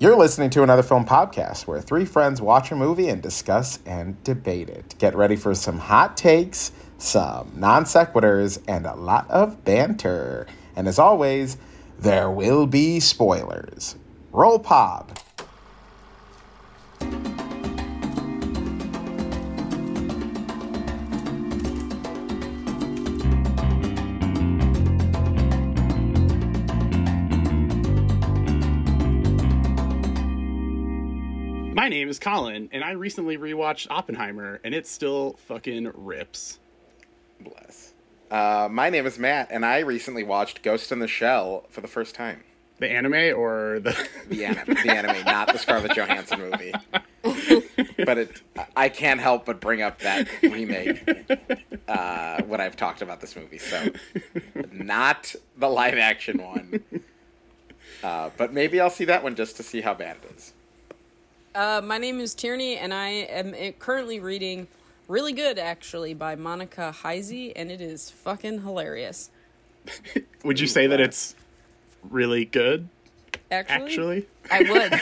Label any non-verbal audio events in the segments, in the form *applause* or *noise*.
You're listening to another film podcast where three friends watch a movie and discuss and debate it. Get ready for some hot takes, some non sequiturs, and a lot of banter. And as always, there will be spoilers. Roll pop. Collin, and I recently rewatched Oppenheimer, and it still fucking rips. Bless. Uh, my name is Matt, and I recently watched Ghost in the Shell for the first time. The anime or the The anime, the anime, not the Scarlett Johansson movie. *laughs* but it, I can't help but bring up that remake uh, when I've talked about this movie. So, not the live action one. Uh, but maybe I'll see that one just to see how bad it is. Uh, my name is Tierney, and I am uh, currently reading Really Good, actually, by Monica Heisey, and it is fucking hilarious. *laughs* Would you say that it's really good? Actually? Actually,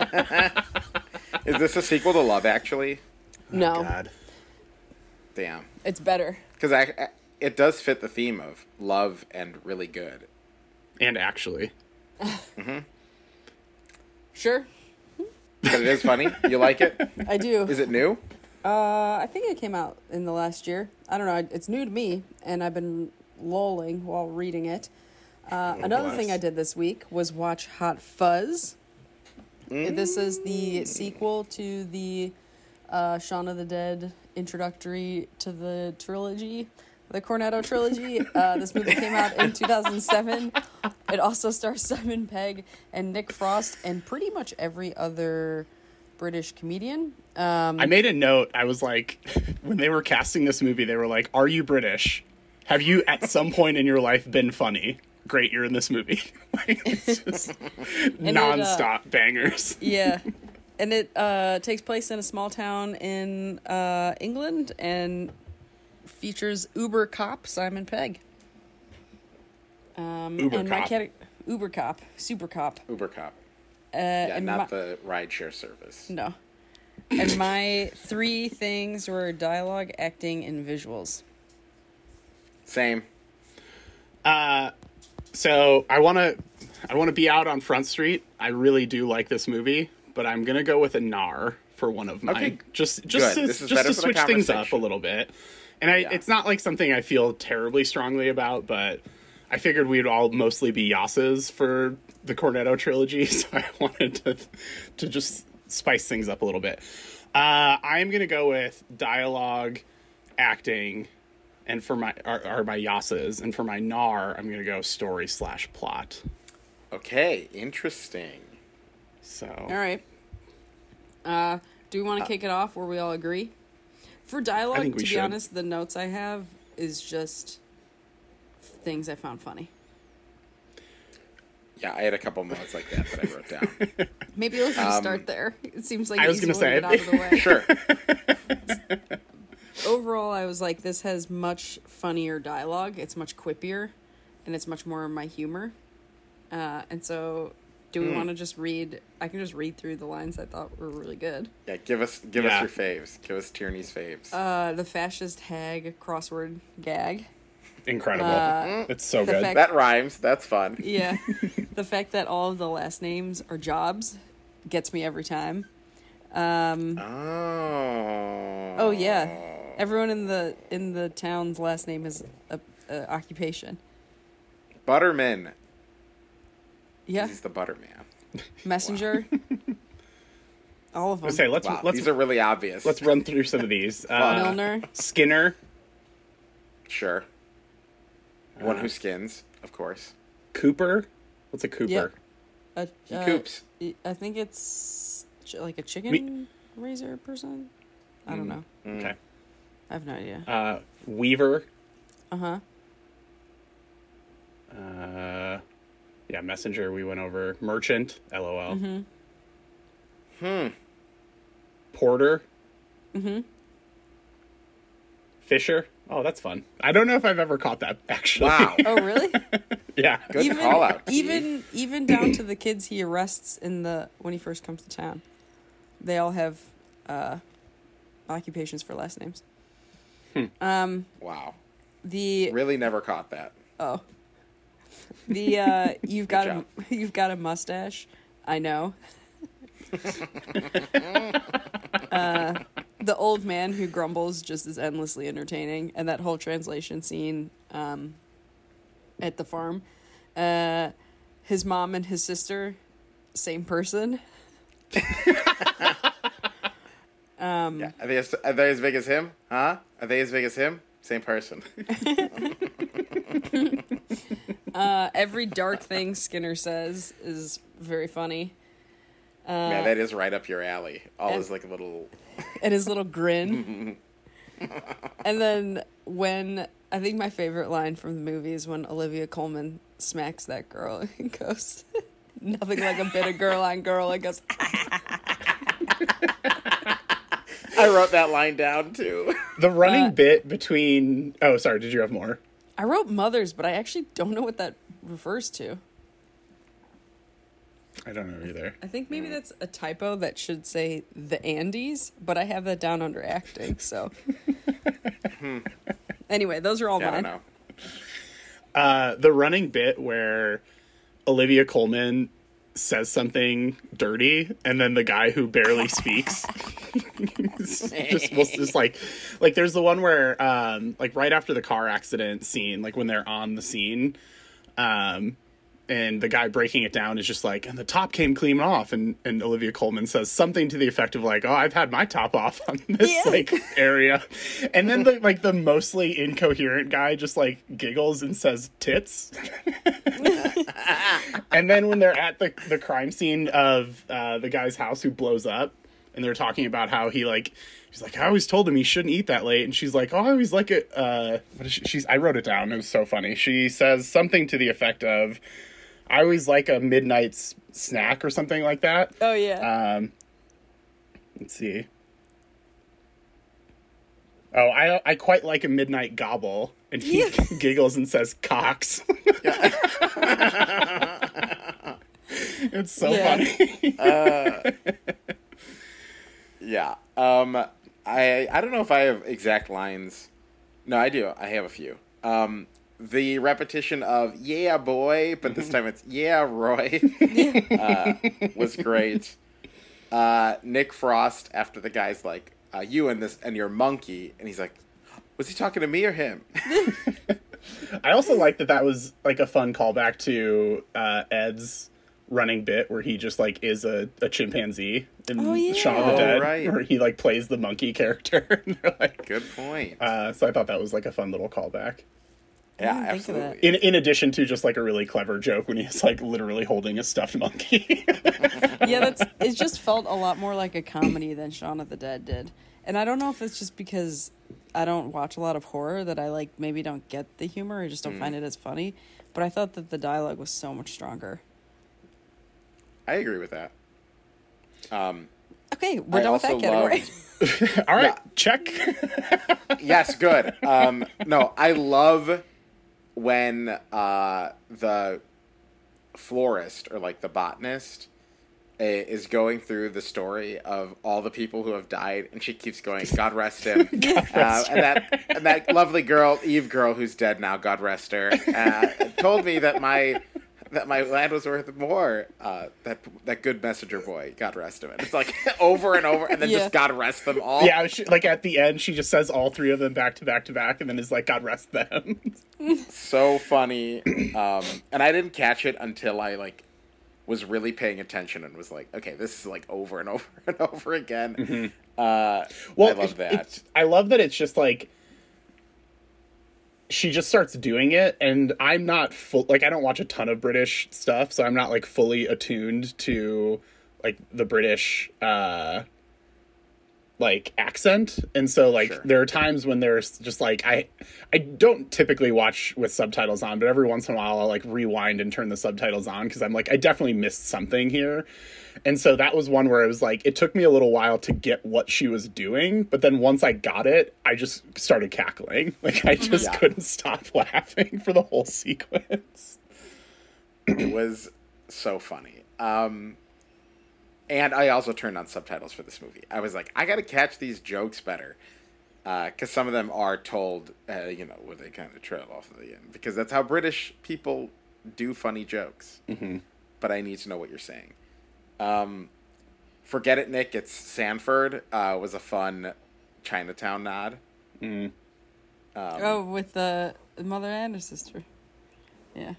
I would. *laughs* Is this a sequel to Love Actually? no, Oh, God, Oh. it's better. Because I, I- it does fit the theme of love and really good. and actually, Sure, But it is funny. You like it? I do. Is it new? Uh, I think it came out in the last year. I don't know. It's new to me, and I've been lolling while reading it. Uh, another bless. thing I did this week was watch Hot Fuzz. This is the sequel to the uh, Shaun of the Dead introductory to the trilogy, the Cornetto trilogy. Uh, this movie came out in 2007. It also stars Simon Pegg and Nick Frost and pretty much every other British comedian. Um, I made a note. I was like, *laughs* when they were casting this movie, they were like, "Are you British? Have you at some point in your life been funny? Great, you're in this movie." *laughs* like, it's just *laughs* it, uh, bangers. Yeah. And it uh, takes place in a small town in uh, England and features Uber cop Simon Pegg. Um, Uber and my cop. Uber cop, super cop. Uber Cop. Uh, Yeah, and not my- the rideshare service. no. And my three things were dialogue, acting, and visuals. Same. Uh, so I want to, I want to be out on Front Street. I really do like this movie, but I'm gonna go with a nar for one of mine. Okay, Just, just, to, This is just better to switch things up a little bit. And I, Yeah. it's not like something I feel terribly strongly about, but I figured we'd all mostly be Yasses for the Cornetto trilogy, *laughs* so I wanted to, to just spice things up a little bit. Uh, I'm gonna go with dialogue, acting, and for my are, are my Yasas, and for my Nar, I'm gonna go story slash plot. Okay, interesting. So All right. Uh, do we want to kick it off where we all agree? For dialogue, to we be should. honest, the notes I have is just things I found funny. Yeah, I had a couple moments like that that I wrote down. *laughs* Maybe let's just Um, start there. It seems like I was gonna one to get out say. of the way. *laughs* Sure. *laughs* Overall, I was like, this has much funnier dialogue. It's much quippier, and it's much more of my humor. Uh, and so, do we Hmm. want to just read? I can just read through the lines I thought were really good. Yeah, give us give Yeah. us your faves. Give us Tierney's faves. Uh, the fascist hag crossword gag. incredible! Uh, it's so good. fact- that rhymes. That's fun. *laughs* Yeah. *laughs* the fact that all of the last names are jobs gets me every time. Um, Oh. oh yeah. Everyone in the in the town's last name is a, a occupation. Butterman. Yeah. He's the Butterman. *laughs* Messenger. all of them. Let's say let's Wow, let's these are really obvious. let's run through some of these. *laughs* Uh, Milner. Skinner, Sure. One Uh, who skins, of course. Cooper. What's a Cooper? Yep. A, He uh, coops. I think it's ch- like a chicken Me- raiser person. I don't know. Okay. I have no idea. Uh, Weaver. Uh huh. Uh, yeah, Messenger. We went over Merchant. LOL. Hmm. Porter. Mm-hmm. Fisher. Oh, that's fun. I don't know if I've ever caught that actually. Wow. *laughs* Oh really? Yeah. Good even call out. Even even down to the kids he arrests in the when he first comes to town. They all have uh, occupations for last names. Um, Wow. the Really never caught that. oh, the uh, *laughs* you've got a, *laughs* you've got a mustache. I know. *laughs* uh, the old man who grumbles just is endlessly entertaining, and that whole translation scene um, at the farm. Uh, his mom and his sister, same person. um, Yeah. Are they, as, are they as big as him? Huh? Are they as big as him? Same person. Uh, every dark thing Skinner says is very funny. Uh, Man, that is right up your alley. All and- his like little. *laughs* and his little grin. *laughs* and then when I think my favorite line from the movie is when Olivia Colman smacks that girl *laughs* and goes, "Nothing like a bit of girl on girl." And goes, I wrote that line down too. The running Uh, bit between. Oh, sorry. Did you have more? "I wrote mothers, but I actually don't know what that refers to." I don't know either. I think maybe that's a typo that should say the Andys, but I have that down under acting. So, *laughs* anyway, those are all Yeah, I don't mine. know. Uh, the running bit where Olivia Colman says something dirty, and then the guy who barely *laughs* speaks *laughs* just was *laughs* just like, like there's the one where, um, like right after the car accident scene, like when they're on the scene, um, and the guy breaking it down is just like, and the top came clean off, and and Olivia Colman says something to the effect of like, oh, I've had my top off on *laughs* this Yeah. like area, and then the like the mostly incoherent guy just like giggles and says tits. *laughs* and then when they're at the the crime scene of uh, the guy's house who blows up, and they're talking about how he like. She's like, I always told him he shouldn't eat that late, and she's like, oh, I always like it. Uh, what is she? She's. I wrote it down. It was so funny. She says something to the effect of, "I always like a midnight s- snack or something like that." Oh yeah, Um, let's see. Oh, I I quite like a midnight gobble, and he *laughs* giggles and says "cocks." *laughs* it's so Yeah. funny. Yeah. Um. I I don't know if I have exact lines. No, I do. I have a few. Um. The repetition of "Yeah, boy," but this time it's "Yeah, Roy," *laughs* uh, was great. Uh, Nick Frost after the guy's like, uh, "You and this and your monkey," and he's like, "Was he talking to me or him?" *laughs* I also like that that was like a fun callback to uh, Ed's running bit where he just like is a, a chimpanzee in Oh, yeah. Shaun of the Oh, Dead, right. where he like plays the monkey character. *laughs* And they're like, Good point. uh, so I thought that was like a fun little callback. Yeah, didn't think of that. absolutely. In in addition to just like a really clever joke when he's like literally holding a stuffed monkey. *laughs* yeah, that's *laughs* it. Just felt a lot more like a comedy than Shaun of the Dead did, and I don't know if it's just because I don't watch a lot of horror that I like maybe don't get the humor. or just don't find it as funny. But I thought that the dialogue was so much stronger. I agree with that. Um. Okay, we're I done with that also category. loved- *laughs* All right, check. yes, good. Um, no, I love when uh, the florist or like the botanist is going through the story of all the people who have died, and she keeps going, "God rest him," *laughs* uh, and that and that lovely girl, Eve girl, who's dead now, God rest her, uh, told me that my that my land was worth more. Uh, that that good messenger boy, God rest him. And it's like *laughs* over and over, and then Yeah. just God rest them all. yeah, she, like at the end, she just says all three of them back to back to back, and then is like, "God rest them." *laughs* so funny um and i didn't catch it until i like was really paying attention and was like okay this is like over and over *laughs* and over again uh Well, i love it- that I love that it's just like she just starts doing it, and I'm not full. Like, I don't watch a ton of British stuff, so I'm not like fully attuned to like the British uh like accent and so like Sure. there are times when there's just like i i don't typically watch with subtitles on but every once in a while i'll like rewind and turn the subtitles on because i'm like i definitely missed something here and so that was one where it was like it took me a little while to get what she was doing but then once i got it i just started cackling *laughs* like i just Yeah. couldn't stop *laughs* laughing for the whole sequence it was so funny. Um, and I also turned on subtitles for this movie. I was like, I got to catch these jokes better. Because some of them are told, uh, you know, where they kind of trail off at the end. Because that's how British people do funny jokes. Mm-hmm. But I need to know what you're saying. Um, Forget It, Nick. It's Sandford. Uh, was a fun Chinatown nod. Mm. Um, oh, with the mother and her sister. Yeah.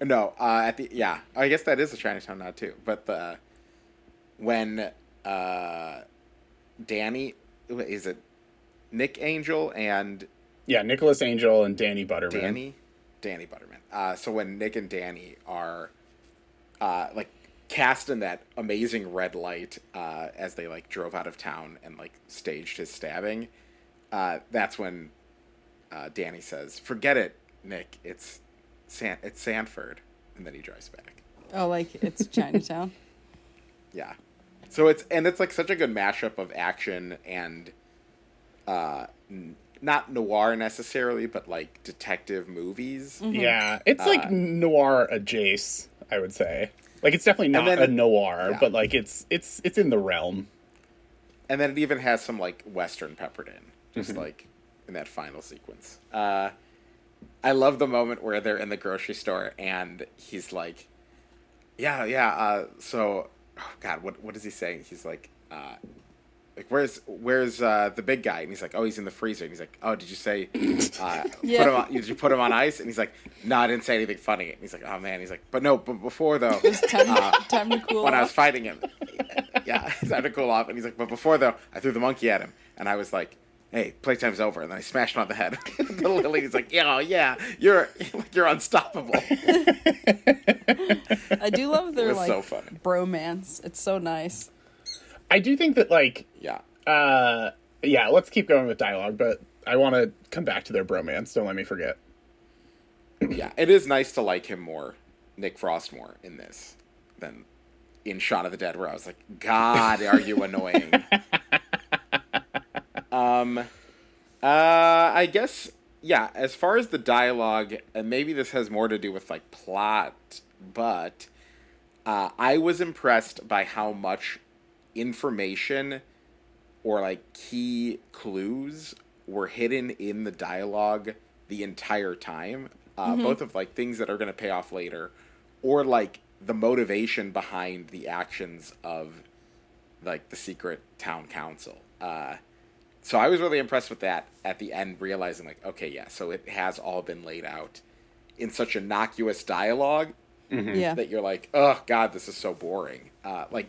No, uh, at the yeah, I guess that is a Chinatown nod too. But the when uh, Danny is it Nick Angel and Yeah, Nicholas Angel and Danny Butterman. Danny, Danny Butterman. Uh, so when Nick and Danny are uh, like cast in that amazing red light uh, as they like drove out of town and like staged his stabbing, uh, that's when uh, Danny says, "Forget it, Nick. It's San- it's Sandford," and then he drives back. Oh, like it's Chinatown. *laughs* Yeah. So it's and it's like such a good mashup of action and uh n- not noir necessarily, but like detective movies. Yeah, it's like Uh, noir adjacent, I would say. Like it's definitely not then a it- noir, yeah. but like it's it's it's in the realm. And then it even has some like western peppered in, just like in that final sequence. Uh I love the moment where they're in the grocery store and he's like Yeah, yeah, uh so oh god, what what is he saying? He's like uh like where's where's uh, the big guy? And he's like, oh, he's in the freezer. And he's like, oh, did you say uh, *laughs* Yeah. put him on? Did you put him on ice? And he's like, no, I didn't say anything funny. And he's like, oh man. He's like, but no, but before though, *laughs* It's time, uh, *laughs* time to cool when I was fighting him, yeah, it's time to cool off. And he's like, but before though, I threw the monkey at him, and I was like, hey, playtime's over. And then I smashed him on the head. *laughs* the little lady's like, yeah, oh, yeah, you're *laughs* you're unstoppable. *laughs* I do love their like so funny. bromance. It's so nice. I do think that like Yeah, uh yeah, let's keep going with dialogue, but I want to come back to their bromance. Don't let me forget. *clears throat* yeah. It is nice to like him more, Nick Frost more in this than in Shaun of the Dead, where I was like, God, are you annoying? Um, uh, I guess yeah. As far as the dialogue, and maybe this has more to do with like plot, but uh, I was impressed by how much information or like key clues were hidden in the dialogue the entire time. Uh, Both of like things that are going to pay off later, or like the motivation behind the actions of like the secret town council. Uh, so I was really impressed with that at the end, realizing like, okay, yeah, so it has all been laid out in such innocuous dialogue Yeah. that you're like, oh god, this is so boring. Uh, like,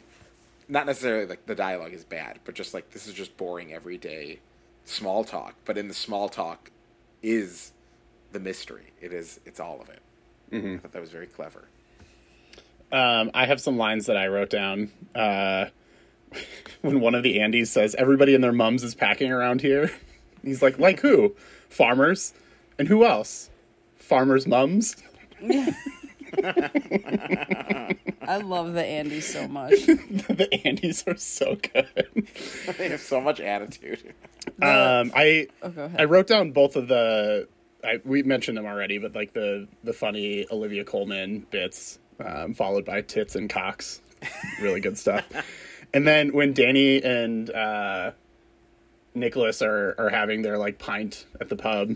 not necessarily like the dialogue is bad, but just like this is just boring everyday small talk. But in the small talk is the mystery. It is. It's all of it. I thought that was very clever. Um, I have some lines that I wrote down. Uh, *laughs* when one of the Andys says, "Everybody and their mums is packing around here," *laughs* he's like, "Like who? Farmers, and who else? Farmers' mums." I love the Andy so much. *laughs* the Andys are so good. they have so much attitude. Um, I Oh, go ahead. I wrote down both of the. I, we mentioned them already, but like the the funny Olivia Colman bits, um, followed by tits and cocks, really good stuff. And then when Danny and uh, Nicholas are are having their like pint at the pub,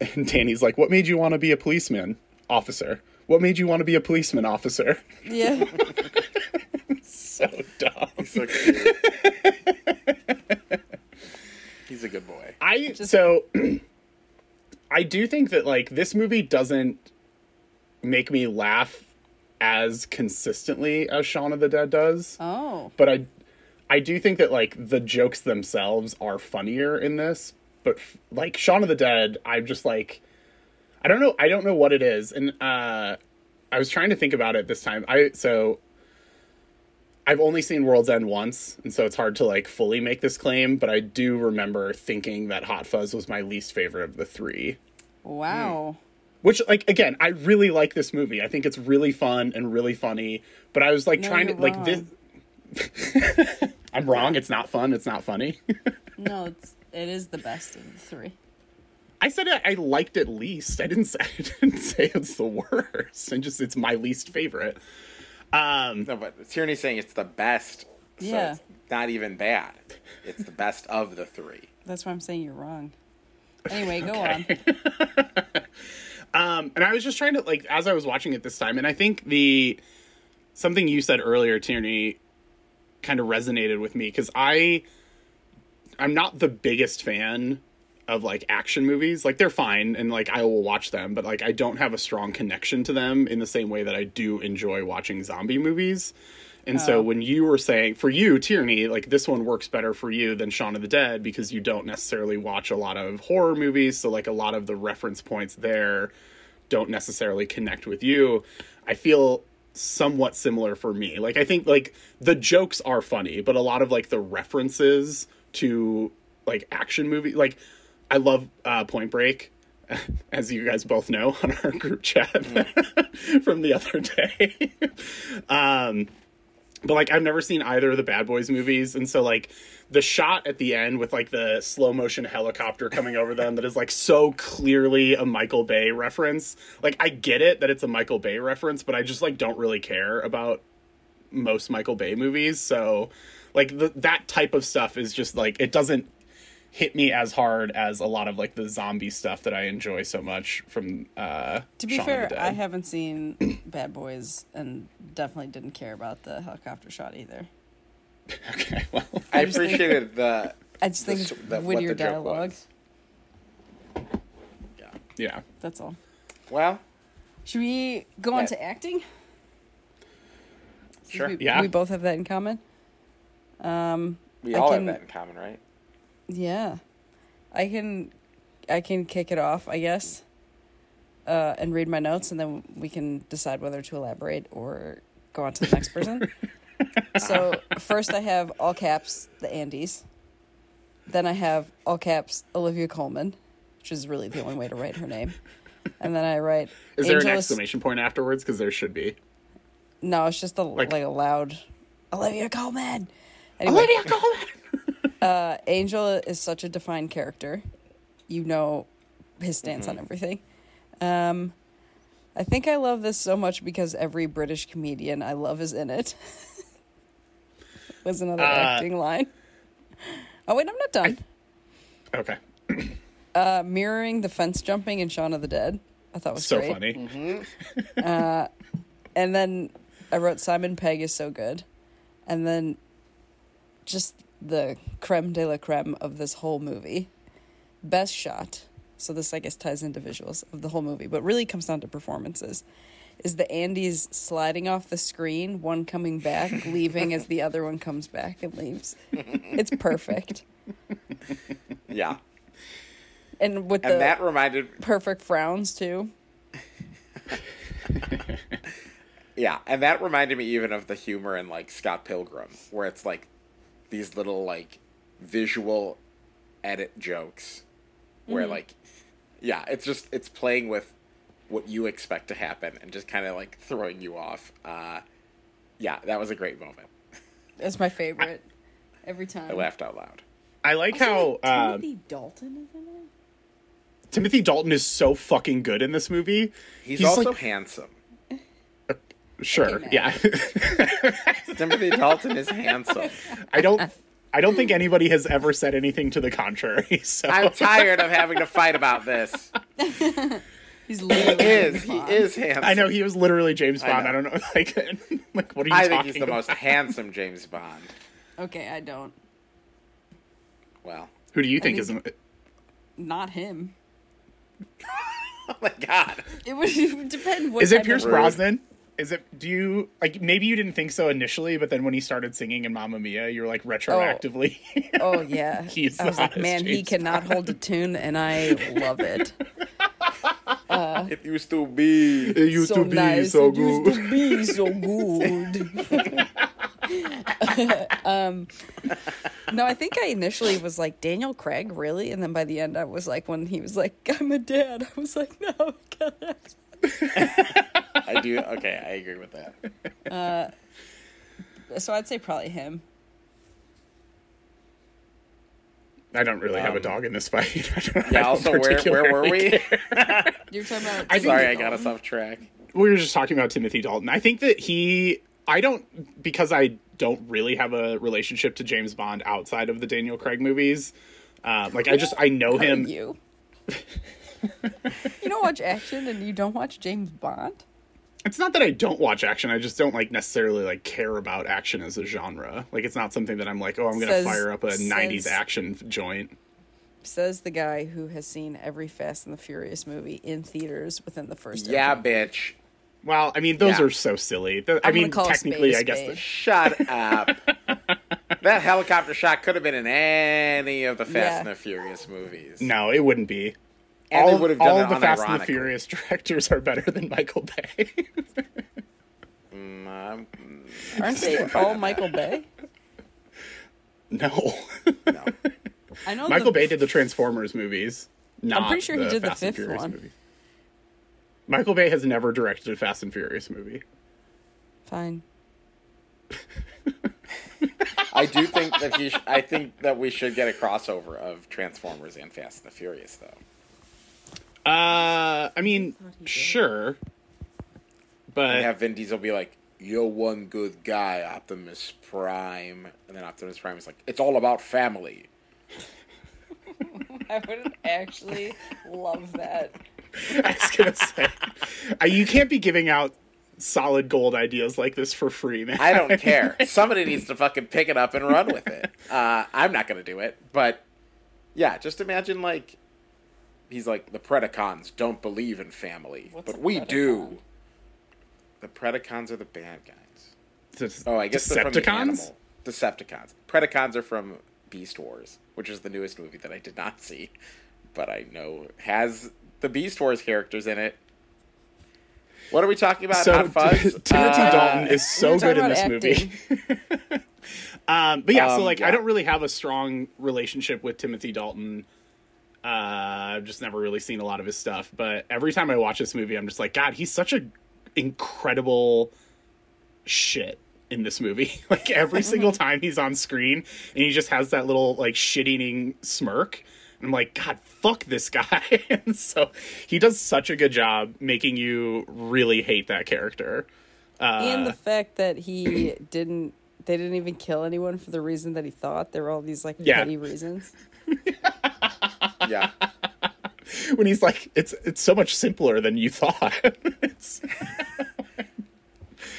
and *laughs* Danny's like, "What made you want to be a policeman officer? What made you want to be a policeman officer?" yeah. *laughs* so dumb. He's so cute. He's a good boy. I so *clears throat* I do think that like this movie doesn't make me laugh as consistently as Shaun of the Dead does, Oh. but I I do think that like the jokes themselves are funnier in this, but f- like Shaun of the Dead, I'm just like I don't know I don't know what it is and uh I was trying to think about it this time. I so I've only seen World's End once, and so it's hard to like fully make this claim, but I do remember thinking that Hot Fuzz was my least favorite of the three. Wow. Which like again, I really like this movie. I think it's really fun and really funny, but I was like No, trying to you're like this *laughs* I'm wrong, it's not fun, it's not funny. *laughs* No, it's it is the best of the three. I said I, I liked it least. I didn't *laughs* say I didn't say it's the worst. And just it's my least favorite. Um, No, but Tierney's saying it's the best. So Yeah. it's not even bad. It's the best of the three. That's why I'm saying you're wrong. Anyway, go Okay. on. Um, and I was just trying to like as I was watching it this time, and I think the something you said earlier, Tierney, kind of resonated with me because I I'm not the biggest fan of like action movies. Like they're fine and like I will watch them, but like I don't have a strong connection to them in the same way that I do enjoy watching zombie movies. And so Oh. when you were saying for you, Tierney, like this one works better for you than Shaun of the Dead because you don't necessarily watch a lot of horror movies, so like a lot of the reference points there don't necessarily connect with you. I feel somewhat similar for me. Like I think like the jokes are funny, but a lot of like the references to like action movie like I love uh Point Break *laughs* as you guys both know *laughs* on our group chat *laughs* from the other day. um but like I've never seen either of the Bad Boys movies, and so like the shot at the end with like the slow motion helicopter coming over them that is like so clearly a Michael Bay reference. Like I get it that it's a Michael Bay reference, but I just like don't really care about most Michael Bay movies. So like the, that type of stuff is just like it doesn't hit me as hard as a lot of like the zombie stuff that I enjoy so much from uh To be Shaun fair, I haven't seen *clears throat* Bad Boys and definitely didn't care about the helicopter shot either. *laughs* okay, well *laughs* I just think- appreciated the. I just think the it's s- the- what wittier the joke dialogue. Yeah. yeah. That's all. Well, Should we go on to acting? Sure. We, Yeah. we both have that in common. Um, we I all can- have that in common, right? Yeah, I can, I can kick it off, I guess, uh, and read my notes, and then we can decide whether to elaborate or go on to the next person. *laughs* so first, I have all caps the Andys. Then I have all caps Olivia Colman, which is really the only way to write her name. And then I write. *laughs* Is there an exclamation point afterwards? Because there should be. No, it's just a Like- like, a loud Olivia Colman. Anyway, uh, Angel is such a defined character. You know his stance on everything. Um, I think I love this so much because every British comedian I love is in it. *laughs* Was another Uh, acting line. Oh wait, I'm not done. Okay. *coughs* uh, mirroring the fence jumping in Shaun of the Dead. I thought was So great. funny. And then I wrote Simon Pegg is so good. And then just the creme de la creme of this whole movie. Best shot. So this I guess ties into visuals of the whole movie, but really comes down to performances. Is the Andys sliding off the screen, one coming back, *laughs* leaving as the other one comes back and leaves. It's perfect. *laughs* Yeah. And with And the that reminded perfect frowns too. *laughs* Yeah, and that reminded me even of the humor in like Scott Pilgrim, where it's like these little like visual edit jokes, where like, yeah, it's just it's playing with what you expect to happen and just kind of like throwing you off. Uh, yeah, that was a great moment. That's my favorite. *laughs* Every time. I laughed out loud. I like Also, how like, uh, Timothy Dalton is in it. Timothy Dalton is so fucking good in this movie. He's, He's, also like- handsome. Sure, Okay, yeah. *laughs* Timothy Dalton is handsome. I don't. I don't think anybody has ever said anything to the contrary. *laughs* So I'm tired of having to fight about this. *laughs* He's He literally is. James He Bond. is handsome. I know he was literally James Bond. know. I, don't know, like, like what are you I talking think he's the about? most handsome James Bond. Okay, I don't. Well, Who do you think think- is? Not him. oh my god. It would, depend. What Is it Pierce. Brosnan? Is it? Do you like? Maybe you didn't think so initially, but then when he started singing in Mamma Mia, you're like retroactively. Oh yeah. *laughs* He's I was like, hottest man, he James cannot hold a tune, and I love it. *laughs* It used to be. it used so to be nice. so it good. used to be so good. *laughs* um, no, I think I initially was like Daniel Craig, really, and then by the end, I was like, when he was like, "I'm a dad," I was like, "No, God." I do. Okay, I agree with that. So I'd say probably him. I don't really have a Um, dog in this fight. *laughs* I don't- I Yeah. don't Also, where where were we? *laughs* You're talking about. I think- Sorry, I got us off track. we were just talking about Timothy Dalton. I think that he, I don't, because I don't really have a relationship to James Bond outside of the Daniel Craig movies. Um, like I just I know him. You. *laughs* you don't watch action and you don't watch James Bond. It's not that I don't watch action. I just don't like necessarily like care about action as a genre. Like it's not something that I'm like, oh, I'm gonna Says- fire up a '90s action joint. Says the guy who has seen every Fast and the Furious movie in theaters within the first. Yeah, opening. bitch. Well, I mean, those Yeah. are so silly. The- I mean, technically, spade a I guess. The, Shut *laughs* up. that helicopter shot could have been in any of the Fast Yeah. and the Furious movies. no, it wouldn't be. And they all would have done all it of the Fast and the. Furious *laughs* directors are better than Michael Bay. Mm, um, Aren't they all *laughs* Michael Bay? no. no. *laughs* I know Michael the, Bay did the Transformers movies. Not I'm pretty sure he did the Fast and fifth Furious one. movie. Michael Bay has never directed a Fast and Furious movie. Fine. I do think that he. Sh- I think that we should get a crossover of Transformers and Fast and the Furious, though. Uh, I mean, thought he did. sure, but And have Vin Diesel be like, "You're one good guy, Optimus Prime," and then Optimus Prime is like, "It's all about family." *laughs* I would actually love that. *laughs* I was gonna say, you can't be giving out solid gold ideas like this for free, man. I don't *laughs* care. Somebody needs to fucking pick it up and run with it. Uh, I'm not gonna do it, but yeah, just imagine like he's like the Predacons don't believe in family, What's but a we Predacon? do. The Predacons are the bad guys. Just Oh, I guess they're from the Decepticons? animal. Decepticons. Predacons are from Beast Wars, which is the newest movie that I did not see, but I know has the Beast Wars characters in it. What are we talking about? So Hot Fuzz. Timothy Uh, Dalton is *laughs* so good in about this movie. *laughs* um, but yeah, so Um, like yeah. I don't really have a strong relationship with Timothy Dalton. Uh, I've just never really seen a lot of his stuff. But every time I watch this movie, I'm just like, God, he's such a incredible shit in this movie. *laughs* like every *laughs* single time he's on screen, and he just has that little like shit-eating smirk. And I'm like, God, fuck this guy. *laughs* and so he does such a good job making you really hate that character. and the fact that he didn't they didn't even kill anyone for the reason that he thought there were all these like Yeah. petty reasons Yeah. When he's like, it's it's so much simpler than you thought. *laughs* it's,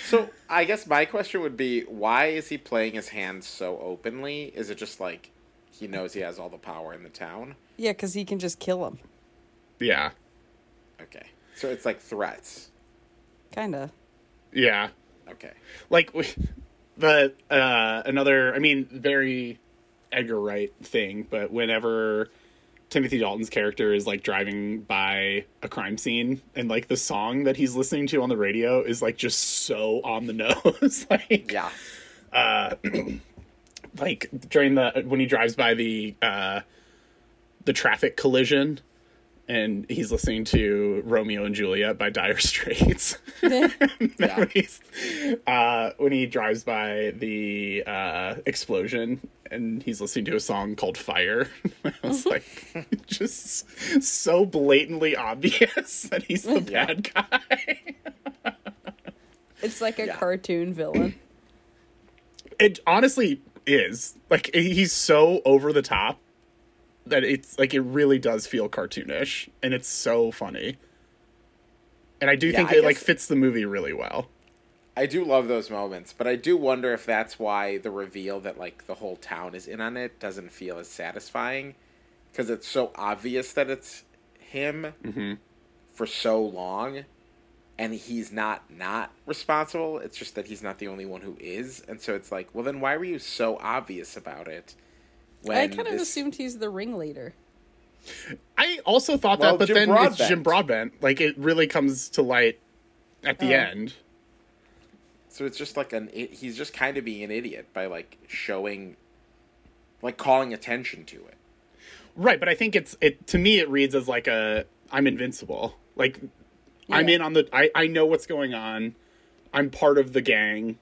So I guess my question would be, why is he playing his hand so openly? Is it just like he knows he has all the power in the town? yeah because he can just kill him yeah, Okay, so it's like threats. kind of yeah. Okay, Like w- the uh, another, I mean, very Edgar Wright thing, but whenever Timothy Dalton's character is like driving by a crime scene and like the song that he's listening to on the radio is like just so on the *laughs* nose, *laughs* like yeah, Uh *clears throat* like during the when he drives by the uh the traffic collision and he's listening to Romeo and Juliet by Dire *laughs* Straits. yeah. when, uh, when he drives by the uh, explosion and he's listening to a song called Fire. *laughs* I was *laughs* like, *laughs* just so blatantly obvious that he's the Yeah. bad guy. it's like a Yeah. cartoon villain *clears throat* It honestly is. Like, he's so over the top that it's like, it really does feel cartoonish and it's so funny. And I do Yeah, think I it like fits the movie really well. I do love those moments, but I do wonder if that's why the reveal that like the whole town is in on it doesn't feel as satisfying because it's so obvious that it's him mm-hmm. for so long, and he's not not responsible. It's just that he's not the only one who is, and so it's like, well, then why were you so obvious about it? When i kind of this- assumed he's the ringleader I also thought Well, that, but Jim then it's Jim Broadbent. Like it really comes to light at the Oh. end. So it's just like an it, he's just kind of being an idiot by like showing, like calling attention to it. Right, but I think it's it to me it reads as like a I'm invincible. Like I'm in on the I I know what's going on. I'm part of the gang.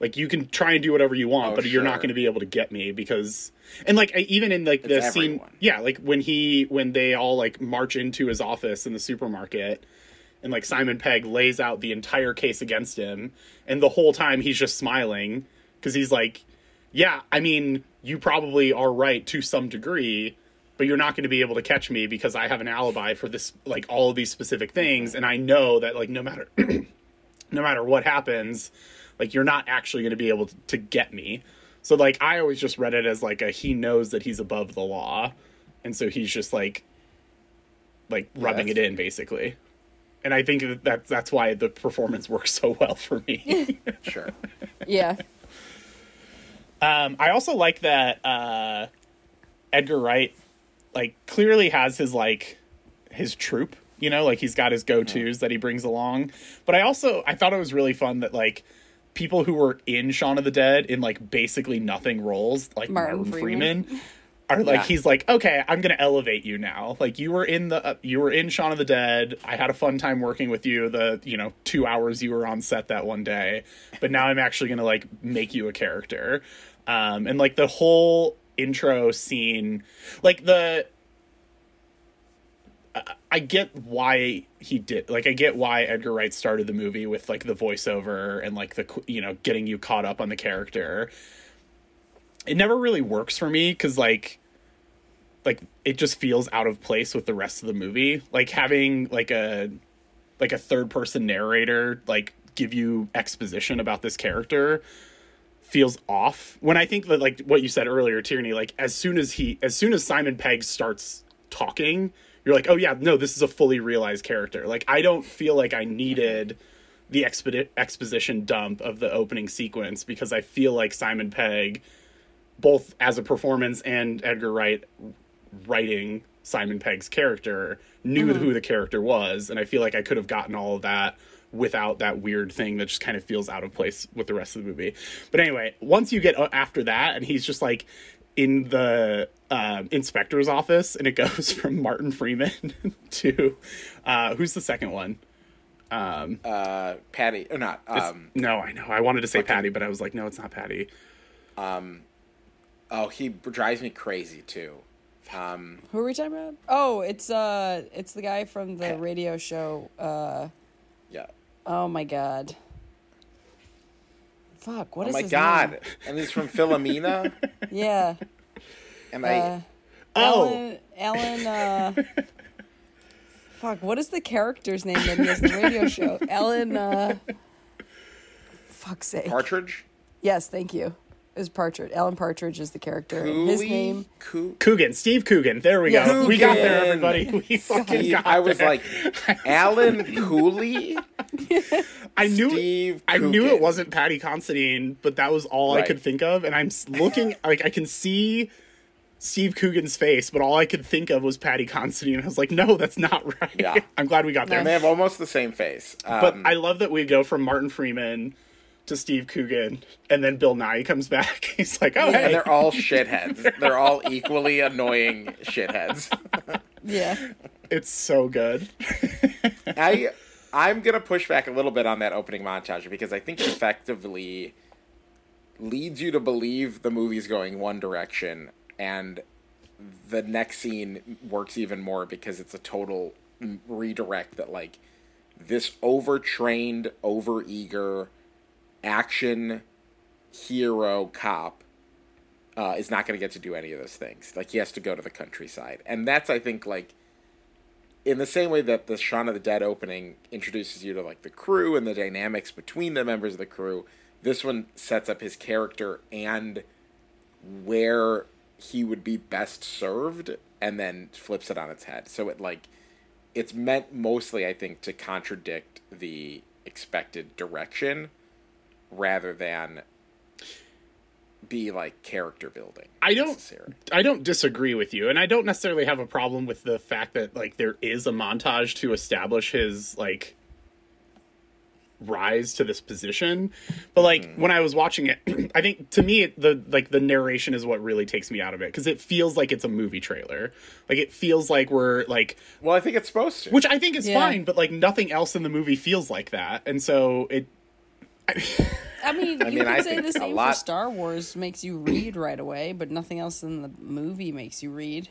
Like you can try and do whatever you want, Oh, but you're not going to be able to get me because and like even in like the It's scene, everyone. yeah, like when he when they all like march into his office in the supermarket, and like Simon Pegg lays out the entire case against him, and the whole time he's just smiling because he's like, yeah, I mean, you probably are right to some degree, but you're not going to be able to catch me because I have an alibi for this, like all of these specific things, and I know that like no matter *clears throat* no matter what happens, like you're not actually going to be able to, to get me. So like I always just read it as like a he knows that he's above the law, and so he's just like like rubbing it in basically. And I think that that's, that's why the performance works so well for me. *laughs* Sure. Yeah. Um, I also like that uh, Edgar Wright, like, clearly has his like his troop. You know, like he's got his go tos that he brings along. But I also I thought it was really fun that like people who were in Shaun of the Dead in like basically nothing roles, like Martin Martin, Freeman. Freeman. Are like Yeah. he's like okay I'm gonna elevate you now. Like you were in the uh, you were in Shaun of the Dead. I had a fun time working with you the you know two hours you were on set that one day. But now I'm actually gonna like make you a character. Um, and like the whole intro scene like the I- I get why he did like I get why Edgar Wright started the movie with like the voiceover and like the you know getting you caught up on the character. It never really works for me cuz like like it just feels out of place with the rest of the movie. Like having like a like a third person narrator like give you exposition about this character feels off. When i think that like what you said earlier tierney like as soon as he as soon as simon pegg starts talking you're like oh yeah no this is a fully realized character. Like i don't feel like i needed the expedi- exposition dump of the opening sequence because i feel like simon pegg both as a performance and edgar wright writing simon pegg's character knew who the character was and i feel like i could have gotten all of that without that weird thing that just kind of feels out of place with the rest of the movie but anyway once you get uh, after that and he's just like in the um, inspector's office and it *laughs* goes from martin freeman *laughs* to uh, who's the second one Uh, Paddy, or not? Um, no i know i wanted to say paddy but i was like no it's not paddy Um, oh, he drives me crazy too. Um, Who are we talking about? Oh, it's uh, it's the guy from the radio show. Uh, yeah. oh my god. Fuck! What Oh is my his god! name? And he's from Philomena, *laughs* Yeah. and I. Uh, oh Alan. Alan. Uh, fuck! What is the character's name that he has in the radio show? *laughs* Alan. Uh, fuck's sake. Partridge? yes, thank you. Is Partridge? Alan Partridge is the character. and His name. Coo- Coogan, Steve Coogan. There we Yeah, go. We got there, everybody. *laughs* We fucking Steve- got I was there. like, Alan Cooley? *laughs* I knew, Steve I knew it wasn't Paddy Considine, but that was all I could think of. And I'm looking, like, I can see Steve Coogan's face, but all I could think of was Paddy Considine. I was like, no, that's not right. Yeah. *laughs* I'm glad we got there. And they have almost the same face. Um, But I love that we go from Martin Freeman to Steve Coogan, and then Bill Nighy comes back. *laughs* He's like, oh, and hey. they're all *laughs* shitheads. They're all equally annoying shitheads. *laughs* Yeah. It's so good. I I'm gonna push back a little bit on that opening montage because I think it effectively leads you to believe the movie's going one direction and the next scene works even more because it's a total redirect that like this overtrained, overeager action hero cop uh, is not going to get to do any of those things. Like he has to go to the countryside, and that's I think like in the same way that the Shaun of the Dead opening introduces you to like the crew and the dynamics between the members of the crew, this one sets up his character and where he would be best served and then flips it on its head. So it like it's meant mostly I think to contradict the expected direction rather than be like character building. I don't. I don't disagree with you, and I don't necessarily have a problem with the fact that like there is a montage to establish his like rise to this position. But like Mm-hmm. when I was watching it, *clears throat* I think to me it, the like the narration is what really takes me out of it because it feels like it's a movie trailer. Like it feels like we're like Well, I think it's supposed to. which I think is Yeah. fine, but like nothing else in the movie feels like that, and so it I mean, *laughs* you mean, could I say think the a same lot- for Star Wars makes you read right away, but nothing else in the movie makes you read.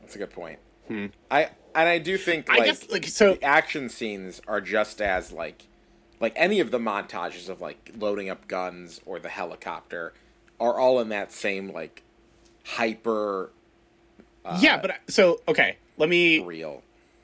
That's a good point. Hmm. I and I do think I like, guess, like, so- the action scenes are just as like like any of the montages of like loading up guns or the helicopter are all in that same like hyper uh, yeah, but so okay, let me real.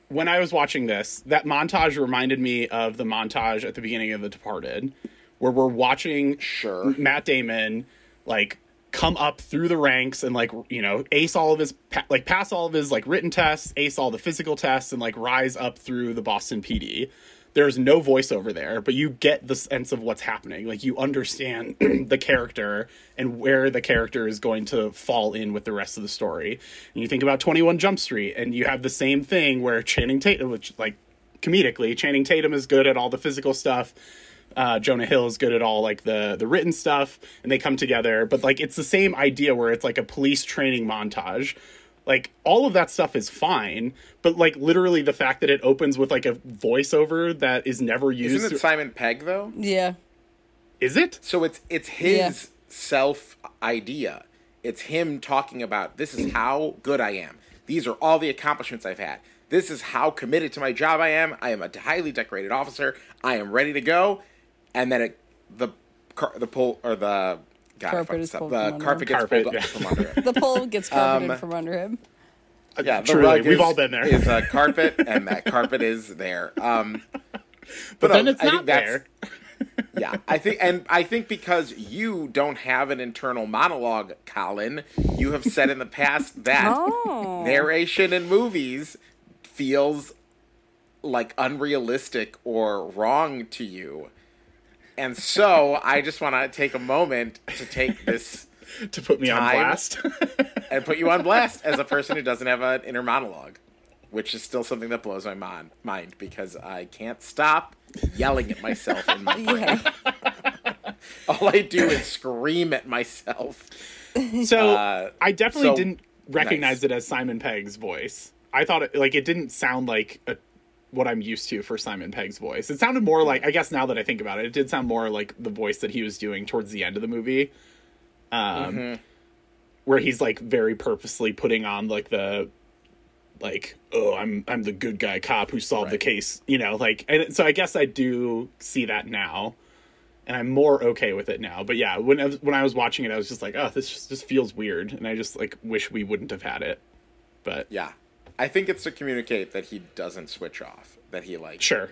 When I was watching this, that montage reminded me of the montage at the beginning of The Departed, where we're watching Sure. Matt Damon like come up through the ranks and like you know ace all of his like pass all of his like written tests, ace all the physical tests, and like rise up through the Boston PD. There's no voiceover there, but you get the sense of what's happening. Like you understand *clears throat* the character and where the character is going to fall in with the rest of the story. And you think about 21 Jump Street, and you have the same thing where Channing Tatum, which like comedically, Channing Tatum is good at all the physical stuff. Uh, Jonah Hill is good at all like the the written stuff, and they come together. But like it's the same idea where it's like a police training montage. Like all of that stuff is fine, but like literally the fact that it opens with like a voiceover that is never used. Isn't it Simon Pegg though? Yeah. is it? So it's it's his Yeah. self idea. It's him talking about this is how good I am. These are all the accomplishments I've had. This is how committed to my job I am. I am a highly decorated officer. I am ready to go. And then it, the car, the pull or the God, Carpet is pulled the from carpet him. gets Carpet, pulled yeah. from under him. *laughs* The pole gets carpeted Um, from under him. Yeah, the Truly, rug we've is- all been there. Is a carpet, and that carpet is there. Um, *laughs* But no, then it's I not there. *laughs* yeah, I think, and I think because you don't have an internal monologue, Collin, you have said in the past that Oh. narration in movies feels like unrealistic or wrong to you. And so I just want to take a moment to take this *laughs* to put me on blast. *laughs* and put you on blast as a person who doesn't have an inner monologue, which is still something that blows my mon- mind because I can't stop yelling at myself in my *laughs* brain. Yeah. All I do is scream at myself. so Uh, I definitely so- didn't recognize nice. it as Simon Pegg's voice. I thought it like it didn't sound like a, what I'm used to for Simon Pegg's voice. It sounded more like I guess now that I think about it, it did sound more like the voice that he was doing towards the end of the movie. Um Mm-hmm. where he's like very purposely putting on like the like oh I'm I'm the good guy cop who solved the case, you know, like and so I guess I do see that now. And I'm more okay with it now. But yeah, when I was, when I was watching it I was just like, "Oh, this just, just feels weird." And I just like wish we wouldn't have had it. But Yeah. I think it's to communicate that he doesn't switch off, that he like sure.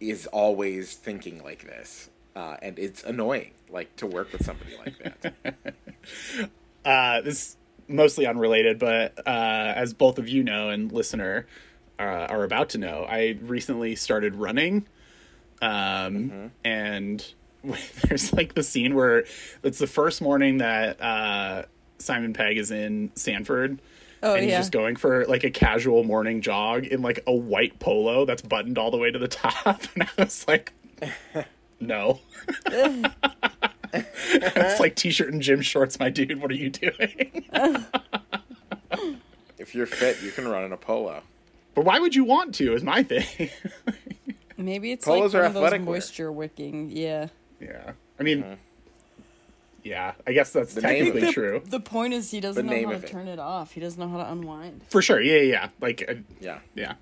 is always thinking like this. Uh, and it's annoying, like to work with somebody like that. *laughs* uh, this is mostly unrelated, but uh, as both of you know and listener uh, are about to know, I recently started running, um, and *laughs* there's like the scene where it's the first morning that uh, Simon Pegg is in Sandford. Oh, and he's yeah. just going for like a casual morning jog in like a white polo that's buttoned all the way to the *laughs* top. And I was like, *laughs* no. *laughs* it's like t-shirt and gym shorts, my dude. What are you doing? if you're fit, you can run in a polo. but why would you want to? Is my thing. Maybe it's Polos like are one of those athletic moisture wicking. Yeah. yeah, I mean, uh-huh. Yeah, I guess that's The name of technically it. true The point is he doesn't The know how to it. turn it off. He doesn't know how to unwind. for sure. Yeah, yeah, yeah. Like, uh, Yeah. yeah.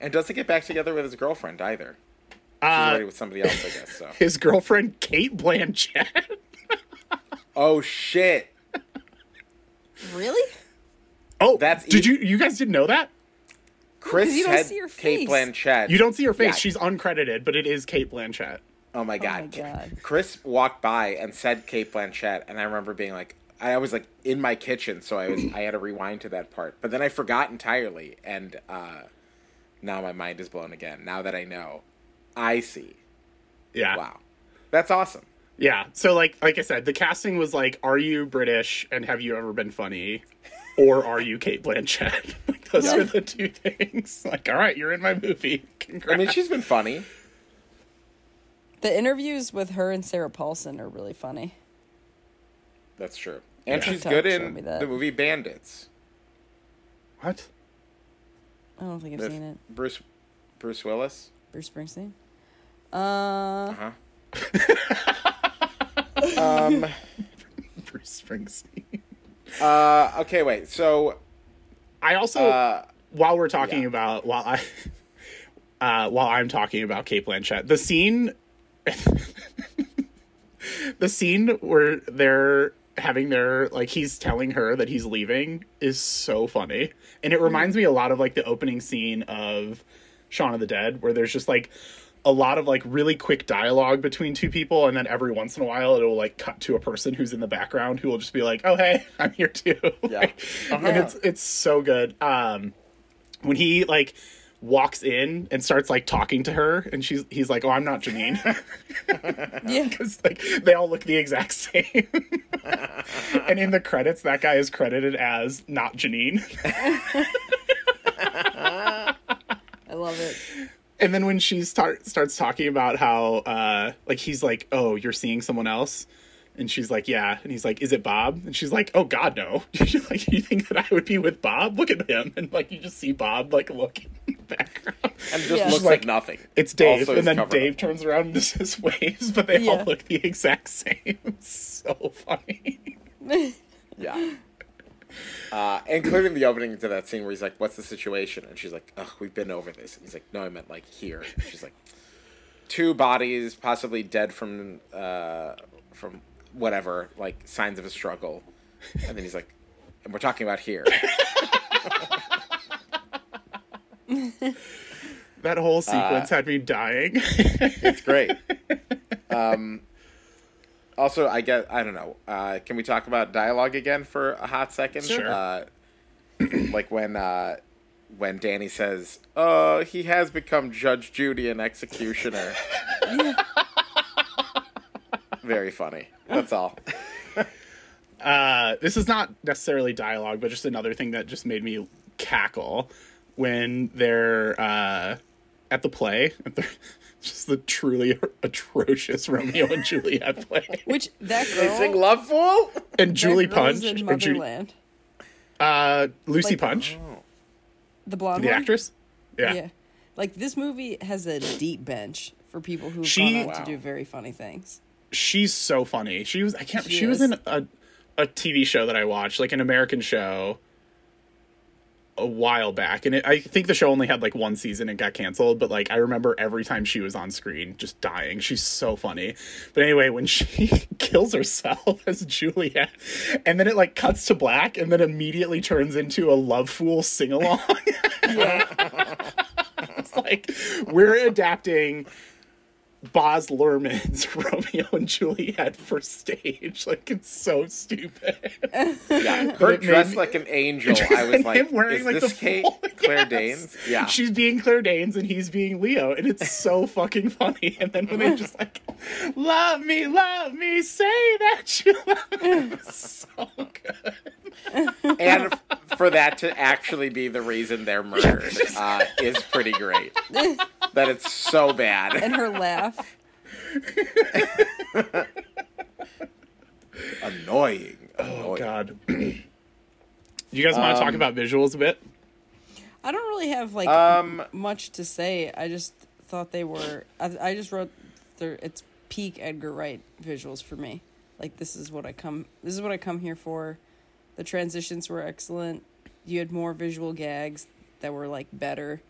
And doesn't get back together with his girlfriend either. She's Uh, already with somebody else, I guess. So. *laughs* his girlfriend Cate Blanchett. *laughs* Oh shit! Really? oh, That's did e- you? You guys didn't know that? Chris you don't said see her Cate. Blanchett. You don't see her face. Yeah. She's uncredited, but it is Cate Blanchett. Oh my god. my God. Chris walked by and said Cate Blanchett, and I remember being like, I was like in my kitchen, so I was I had to rewind to that part, but then I forgot entirely, and uh, now my mind is blown again. Now that I know, I see. Yeah. Wow, that's awesome. Yeah. So like like I said, the casting was like, are you British and have you ever been funny? Or are you Cate Blanchett? *laughs* like those are the two *laughs* things. Like, all right, you're in my movie. Congrats. I mean, she's been funny. The interviews with her and Sarah Paulson are really funny. That's true, and Yeah. she's TikTok good in the movie Bandits. what? I don't think I've with seen it. Bruce Bruce Willis. Bruce Springsteen. Uh, Uh-huh. *laughs* um. *laughs* Bruce Springsteen. Uh. Okay. Wait. So. I also, Uh. while we're talking yeah. about while I, *laughs* uh, while I'm talking about Cate Blanchett, the scene, *laughs* the scene where they're having their like he's telling her that he's leaving is so funny, and it reminds me a lot of like the opening scene of Shaun of the Dead, where there's just like a lot of like really quick dialogue between two people and then every once in a while it'll like cut to a person who's in the background who will just be like oh hey *laughs* i'm here too. Yeah. Like, and it's it's so good. Um when he like walks in and starts like talking to her and she's he's like oh i'm not janine. *laughs* Yeah. *laughs* because like they all look the exact same. *laughs* And in the credits that guy is credited as not janine. I love it. and then when she start starts talking about how uh like he's like oh you're seeing someone else? And she's like yeah. And he's like is it bob? And she's like oh god no. Like you think that i would be with bob? Look at him. And like you just see bob like look in the background And just Yeah. looks like, like, nothing. it's dave Also and then dave up. turns around and just says waves but they all look the exact same *laughs* so funny *laughs* Yeah. Uh, including the opening to that scene where he's like, "What's the situation?" and she's like, "Ugh, we've been over this." And he's like, "No, I meant like here." And she's like, two bodies, possibly dead from uh, from whatever, like signs of a struggle." And then he's like, "And we're talking about here." *laughs* *laughs* that whole sequence had me dying It's great. *laughs* Um, also, I get I don't know. Uh, can we talk about dialogue again for a hot second? Sure. Uh, *clears throat* like when uh, when Danny says, "Oh, he has become Judge Judy and executioner." *laughs* Very funny. That's all. uh, this is not necessarily dialogue, but just another thing that just made me cackle when they're uh, at the play. At the, *laughs* just the truly *laughs* atrocious Romeo and Juliet play, *laughs* Which that They sing girl. "Love Fool." and Julie that Punch in or Ju- Motherland. uh, Lucy Like- Punch, The blonde the one? actress. Yeah. Yeah. Like this movie has a deep bench for people who've She- gone on Wow. to do very funny things. she's so funny. She was I can't. She She, was in a a TV show that I watched, like an American show, a while back, and it, I think the show only had like one season and got canceled. But like I remember every time she was on screen, just dying. She's so funny. But anyway, when she *laughs* kills herself *laughs* as Juliet, and then it like cuts to black, and then immediately turns into a love fool sing along. *laughs* it's like we're adapting Baz Luhrmann's *laughs* Romeo and Juliet for stage. Like it's so stupid. Yeah, *laughs* her dressed like an angel. I was like, him wearing "Is like this the Kate full- *laughs* Claire Yes. Danes?" Yeah, She's being Claire Danes and he's being Leo, and it's so fucking funny. And then when they just like, love me, love me, say that you love me. So good. and for that to actually be the reason they're murdered *laughs* uh, is pretty great. that it's so bad. And her laugh. annoying. Oh annoying. god. *clears throat* Do you guys want to talk Um, about visuals a bit? I don't really have like Um, much to say. I just thought they were. I, I just wrote. Their, it's peak Edgar Wright visuals for me. Like this is what I come. This is what I come here for. The transitions were excellent. You had more visual gags that were like better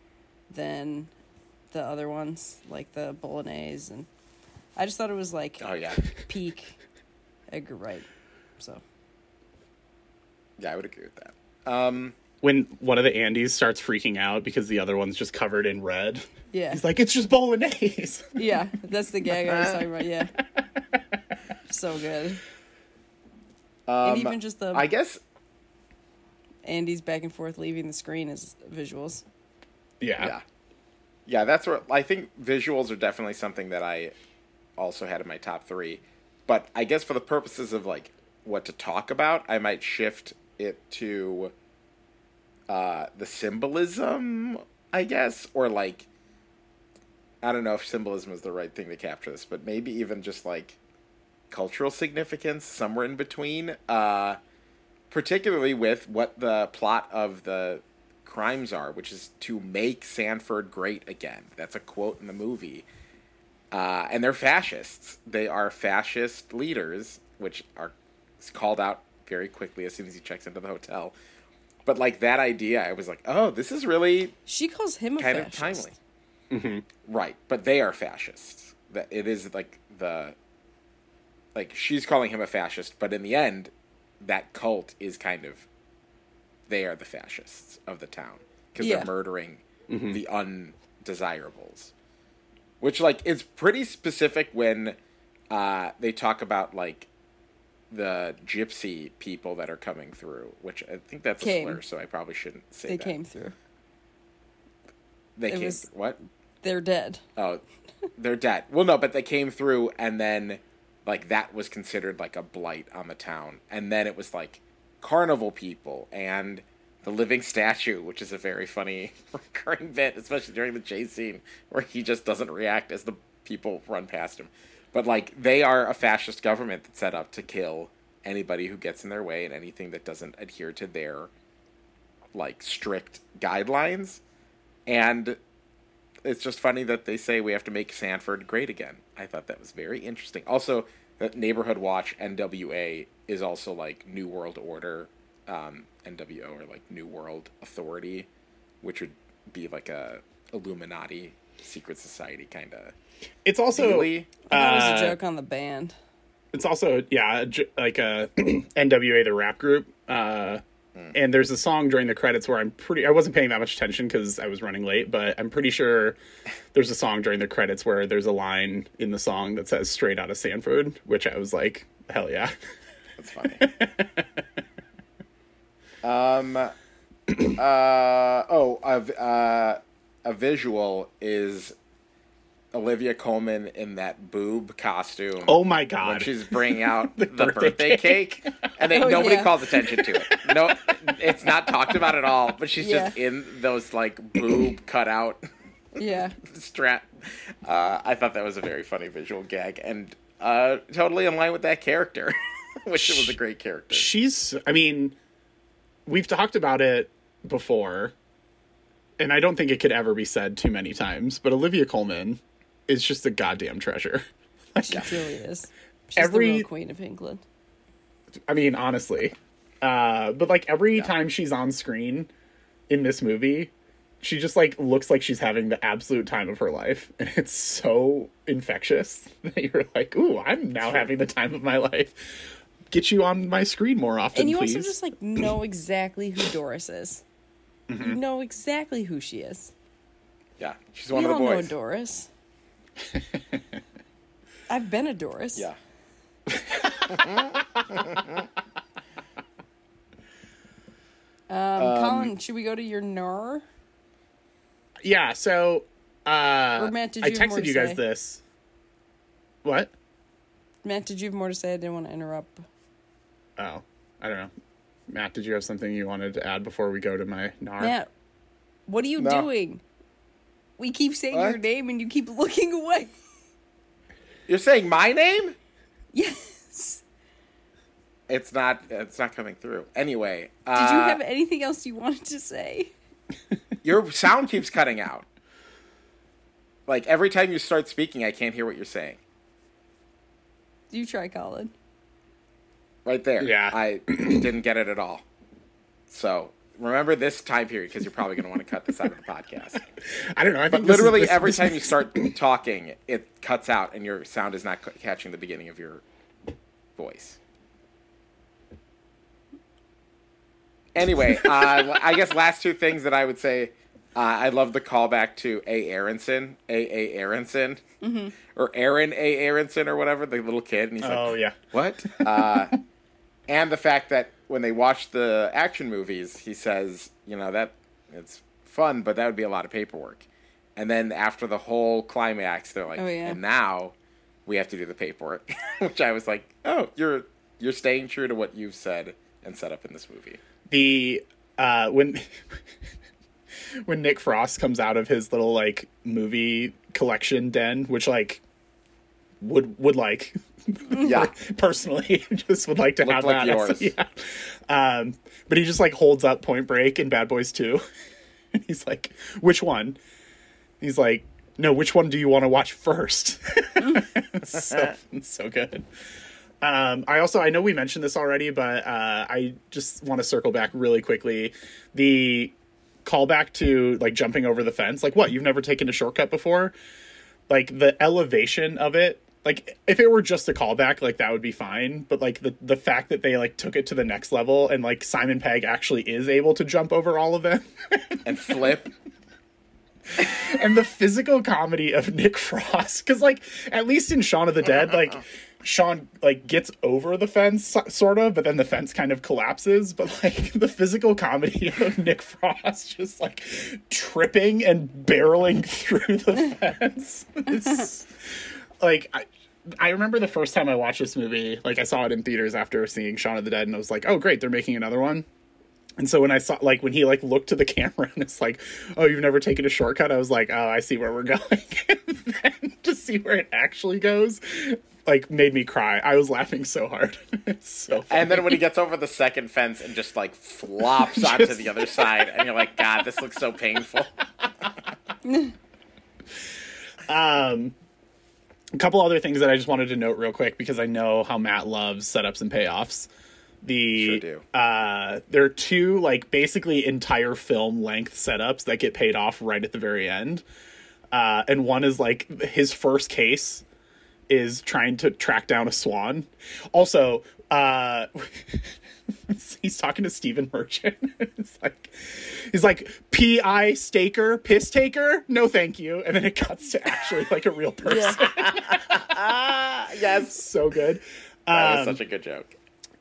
than the other ones, like the bolognese, and I just thought it was like Oh yeah, peak Edgar Wright. So yeah, I would agree with that. Um, When one of the Andys starts freaking out because the other one's just covered in red. yeah, He's like, it's just bolognese. yeah, that's the gag I was talking about. Yeah, *laughs* so good. Um, and even just the I guess Andy's back and forth leaving the screen as visuals. Yeah. yeah, yeah. That's where I think visuals are definitely something that I also had in my top three. But I guess for the purposes of like what to talk about, I might shift it to uh, the symbolism, I guess, or like I don't know if symbolism is the right thing to capture this, but maybe even just like cultural significance somewhere in between. Uh, particularly with what the plot of the crimes are, which is to make Sandford great again. That's a quote in the movie. uh, and they're fascists. They are fascist leaders, which are called out very quickly as soon as he checks into the hotel. But like that idea, I was like, oh, this is really She calls him a kind of fascist. timely. Right, but they are fascists. That it is like the like she's calling him a fascist, but in the end, that cult is kind of they are the fascists of the town because Yeah. they're murdering the undesirables, which like is pretty specific when uh, they talk about like the gypsy people that are coming through, which I think that's Came. a slur, so I probably shouldn't say They that. came through. They it came. was- what? They're dead. Oh, they're dead. Well, no, but they came through, and then like that was considered like a blight on the town, and then it was like carnival people and the living statue, which is a very funny *laughs* recurring bit, especially during the chase scene where he just doesn't react as the people run past him. But like they are a fascist government that's set up to kill anybody who gets in their way and anything that doesn't adhere to their like strict guidelines. And it's just funny that they say we have to make Sandford great again. I thought that was very interesting. Also, that Neighborhood Watch NWA is also like New World Order, um, NWO or like New World Authority, which would be like a Illuminati secret society kind of. It's also Really? That was Uh, a joke on the band. it's also yeah like a *clears throat* NWA the rap group. Uh, And there's a song during the credits where I'm pretty I wasn't paying that much attention because I was running late, but I'm pretty sure there's a song during the credits where there's a line in the song that says "Straight Out of Sandford," which I was like, hell yeah. That's funny. um. Uh. Oh. A, uh, a visual is Olivia Colman in that boob costume. Oh my god! when god. she's bringing out *laughs* the, birthday birthday, cake, and they, Oh, nobody yeah. calls attention to it. No, it's not talked about at all. But she's just in those like boob *clears throat* cutout Yeah. strap. Uh, I thought that was a very funny visual gag, and uh, totally in line with that character, *laughs* which was a great character. she's i mean we've talked about it before and i don't think it could ever be said too many times but olivia colman is just a goddamn treasure *laughs* She truly is. She's Every- the real queen of England. i mean honestly uh but like every time she's on screen in this movie she just like looks like she's having the absolute time of her life *laughs* and it's so infectious *laughs* that you're like ooh i'm now having the time of my life get you on my screen more often And you please also just like know exactly who Doris is. Mm-hmm. You know exactly who she is. Yeah, she's We one of all the know boys. Doris. *laughs* I've been a Doris. Yeah. *laughs* Um, Collin, should we go to your nar? Yeah, so uh Or Matt, did I you have more texted you guys say? this. What? Matt, did you have more to say? I didn't want to interrupt. Oh, I don't know. Matt, did you have something you wanted to add before we go to my NAR? Matt, what are you No. doing? We keep saying your name and you keep *laughs* looking away. You're saying my name? Yes. It's not. It's not coming through. Anyway, Did uh, you have anything else you wanted to say? *laughs* your sound keeps cutting out. Like every time you start speaking, I can't hear what you're saying. You try, Collin. Right there. Yeah. I *clears throat* didn't get it at all. So remember this time period because you're probably going to want to cut this out of the podcast. I don't know. I But think this is- literally this- every this- time you start talking, it cuts out and your sound is not c- catching the beginning of your voice. Anyway, uh, I guess last two things that I would say. Uh, I love the callback to A. Aronson, A. A. Aronson, or Aaron A. Aronson, or whatever, the little kid, and he's like, Oh yeah. what? Uh, and the fact that when they watch the action movies, he says, you know, that it's fun, but that would be a lot of paperwork. And then after the whole climax, they're like, Oh, yeah. and now we have to do the paperwork, *laughs* which I was like, oh, you're you're staying true to what you've said and set up in this movie. The uh when *laughs* when Nick Frost comes out of his little like movie collection den, which like would would like *laughs* Yeah, *laughs* personally *laughs* just would like to Looked have like that. yours. yeah. Um, but he just like holds up Point Break and Bad Boys 2. and he's like, which one? He's like, no, which one do you want to watch first? so, so good. Um, I also I know we mentioned this already, but uh, I just want to circle back really quickly. The callback to like jumping over the fence. Like what? You've never taken a shortcut before? Like the elevation of it. Like if it were just a callback, like that would be fine. But like the the fact that they like took it to the next level and like Simon Pegg actually is able to jump over all of them. *laughs* and flip. and the physical comedy of Nick Frost, because like at least in Shaun of the Dead, like Shaun like gets over the fence sort of, but then the fence kind of collapses. But like *laughs* the physical comedy *laughs* of Nick Frost just like tripping and barreling through the fence. It's, like I, I remember the first time I watched this movie, like I saw it in theaters after seeing Shaun of the Dead, and I was like, oh great, they're making another one. And so when I saw like when he like looked to the *laughs* camera and it's like, "Oh, you've never taken a shortcut," I was like, "Oh, I see where we're *laughs* going." and then to see where it actually goes, like made me cry. I was laughing so hard. *laughs* it's so. Funny. And then when he gets over the second fence and just like flops just... onto the other side, and you're like, "God, this looks so painful." um, a couple other things that I just wanted to note real quick because I know how Matt loves setups and payoffs. The sure uh there are two like basically entire film length setups that get paid off right at the very end. Uh and one is like his first case is trying to track down a swan. Also uh *laughs* *laughs* he's talking to Stephen Merchant. *laughs* it's like he's like P.I. Staker, piss taker. No, thank you. And then it cuts to actually like a real person. Yeah. *laughs* yes, so good. That was um, such a good joke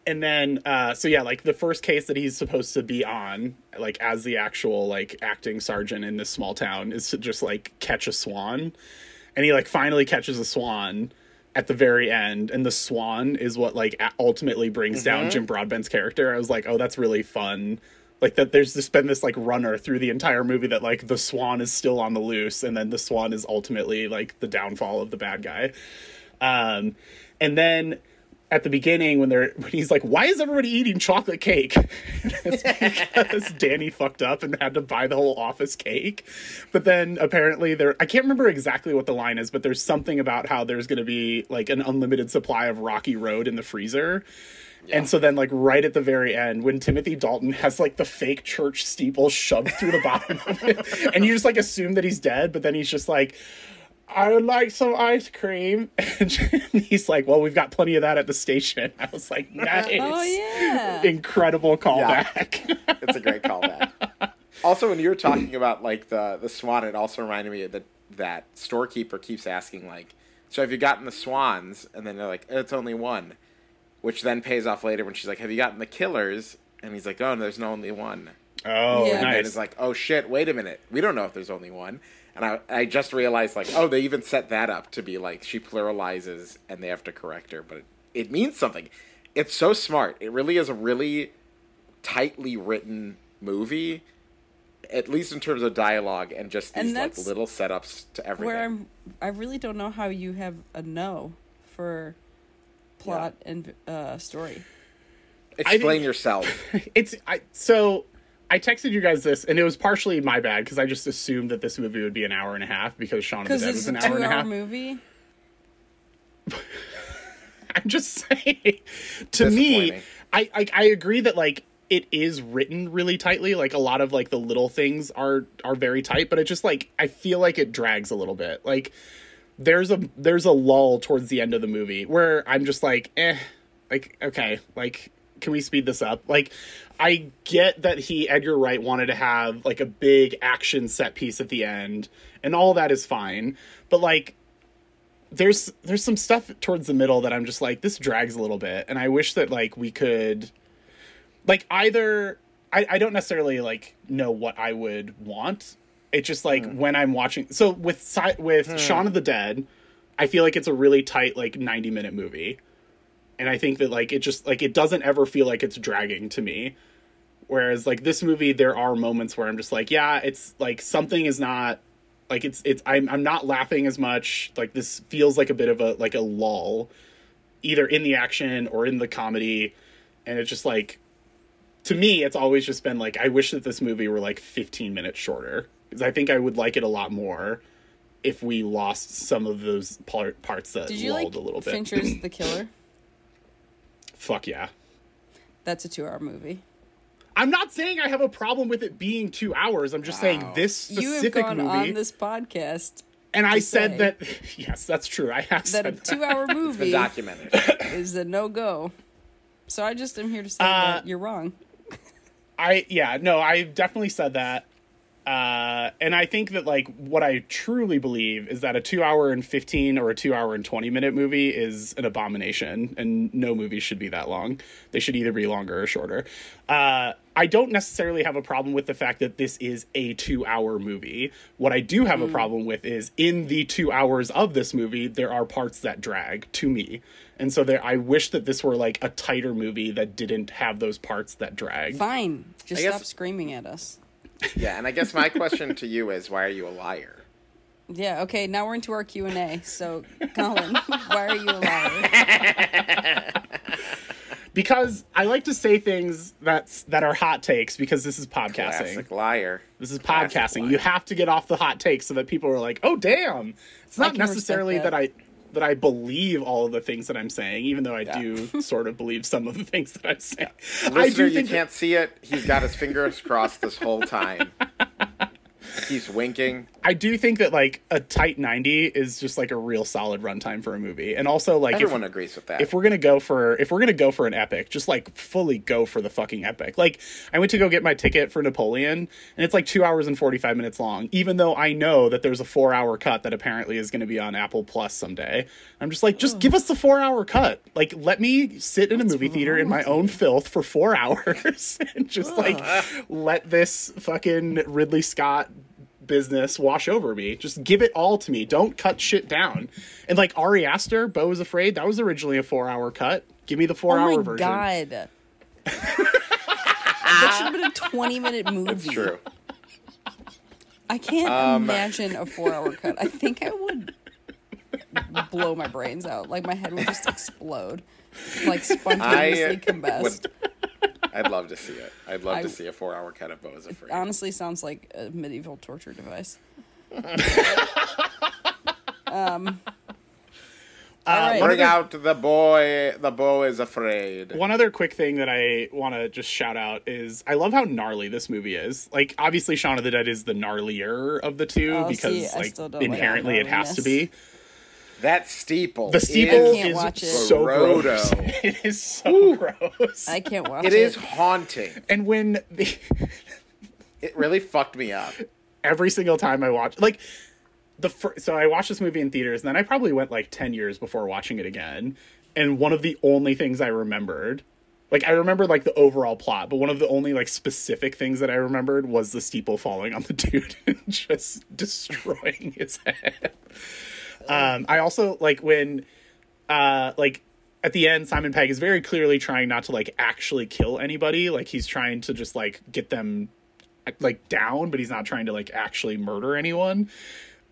and then uh so yeah like the first case that he's supposed to be on like as the actual like acting sergeant in this small town is to just like catch a swan and he like finally catches a swan at the very end and the swan is what like ultimately brings mm-hmm. down jim broadbent's character. I was like oh that's really fun. Like that there's just been this like runner through the entire movie that like the swan is still on the loose and then the swan is ultimately like the downfall of the bad guy. Um and then at the beginning when they're when he's like, "Why is everybody eating chocolate cake?" *laughs* it's because *laughs* Danny fucked up and had to buy the whole office cake. But then apparently there, I can't remember exactly what the line is, but there's something about how there's going to be like an unlimited supply of Rocky Road in the freezer. Yeah. And so then, like right at the very end, when Timothy Dalton has like the fake church steeple shoved through the bottom of it, *laughs* and you just like assume that he's dead, but then he's just like, I would like some ice cream. *laughs* And he's like, Well, we've got plenty of that at the station. I was like, *laughs* oh, Nice. oh, yeah. Incredible callback. Yeah. it's a great callback. also, when you were talking about like the, the swan, it also reminded me that that storekeeper keeps asking, like, So have you gotten the swans? And then they're like, It's only one. Which then pays off later when she's like, Have you gotten the killers? And he's like, Oh, no, there's no only one. Oh, yeah. And nice. then it's like, Oh shit, wait a minute. We don't know if there's only one and I, I just realized like oh they even set that up to be like she pluralizes and they have to correct her but it, it means something. It's so smart. It really is a really tightly written movie at least in terms of dialogue and just these and like little setups to everything. where I'm, i really don't know how you have a no for plot yeah. and uh, story. Explain yourself. *laughs* it's I, so I texted you guys this, and it was partially my bad because I just assumed that this movie would be an hour and a half because Shaun of the Dead was an hour and a half. movie. *laughs* I'm just saying. To me, I, I I agree that like it is written really tightly. Like a lot of like the little things are are very tight, but it just like I feel like it drags a little bit. Like there's a there's a lull towards the end of the movie where I'm just like, eh, like okay, like can we speed this up? Like I get that he Edgar Wright wanted to have like a big action set piece at the end, and all that is fine. But like, there's there's some stuff towards the middle that I'm just like this drags a little bit, and I wish that like we could, like either I I don't necessarily like know what I would want. It's just like hmm. when I'm watching. So with with hmm. Shaun of the Dead, I feel like it's a really tight like 90 minute movie and I think that like it just like it doesn't ever feel like it's dragging to me. Whereas like this movie, there are moments where I'm just like, yeah, it's like something is not like it's it's I'm I'm not laughing as much. Like this feels like a bit of a like a lull, either in the action or in the comedy, and it's just like to me, it's always just been like I wish that this movie were like 15 minutes shorter because I think I would like it a lot more if we lost some of those part, parts that Did you lulled like a little bit. Fincher's The Killer? *clears throat* Fuck yeah. That's a two-hour movie. I'm not saying I have a problem with it being two hours. I'm just saying Wow. this You have specific gone movie. on this podcast and I to said that *laughs* yes, that's true. I have that said a two-hour *laughs* Been movie documented. *coughs* is a no-go. So I just am here to say Uh, that you're wrong. *laughs* I yeah, no, I definitely said that. Uh, and I think that like what I truly believe is that a two hour and fifteen or a two hour and twenty minute movie is an abomination, and no movie should be that long. They should either be longer or shorter. Uh, I don't necessarily have a problem with the fact that this is a two hour movie. What I do have a problem with is in the two hours of this movie, there are parts that drag to me. And so there, I wish that this were like a tighter movie that didn't have those parts that drag. Fine. Just I guess- stop screaming at us. Yeah, and I guess my question to you is, why are you a liar? Yeah, okay, now we're into our Q&A. So, Collin, *laughs* why are you a liar? *laughs* because I like to say things that's that are hot takes because this is podcasting. Classic liar. This is Classic podcasting. liar. You have to get off the hot takes so that people are like, "Oh, damn!" It's not necessarily that. that. I that I believe all of the things that I'm saying, even though I do *laughs* sort of believe some of the things that I'm saying. I Listener, do you think can't see it. He's got his fingers crossed this whole time. *laughs* He's winking. I do think that like a tight 90 is just like a real solid runtime for a movie, and also like if- Everyone agrees with that. if we're gonna go for if we're gonna go for an epic, just like fully go for the fucking epic. Like I went to go get my ticket for Napoleon, and it's like two hours and forty five minutes long. Even though I know that there's a four hour cut that apparently is gonna be on Apple Plus someday, I'm just like, just give us the four hour cut. Like let me sit in a movie theater in my own filth for four *laughs* hours and just like let this fucking Ridley Scott business wash over me. Just give it all to me. Don't cut shit down. And like Ari Aster, Beau is Afraid, that was originally a four hour cut. Give me the four oh hour my version. god. *laughs* that should have been a 20 minute movie. it's true. I can't Um, imagine a four hour cut. I think I would blow my brains out. Like my head would just explode. Like spontaneously I combust. I'd love to see it. I'd love I- to see a four-hour cut of Beau is Afraid. Honestly sounds like a medieval torture device. *laughs* um all right. Bring out the boy. The Beau is Afraid. One other quick thing that I want to just shout out is I love how gnarly this movie is. Like, obviously, Shaun of the Dead is the gnarlier of the two Oh, because, see, like, still like inherently it has to be. That steeple. The steeple is can't is watch it. so Grotto. gross. *laughs* it is so gross. I can't watch It it. is haunting. and when the, *laughs* It really fucked me up. every single time I watch like the fir- so I watched this movie in theaters and then I probably went like 10 years before watching it again and one of the only things I remembered like I remember like the overall plot but one of the only like specific things that I remembered was the steeple falling on the *laughs* dude and just destroying his head. Um I also like when uh like at the end Simon Pegg is very clearly trying not to like actually kill anybody like he's trying to just like get them like down, but he's not trying to like actually murder anyone.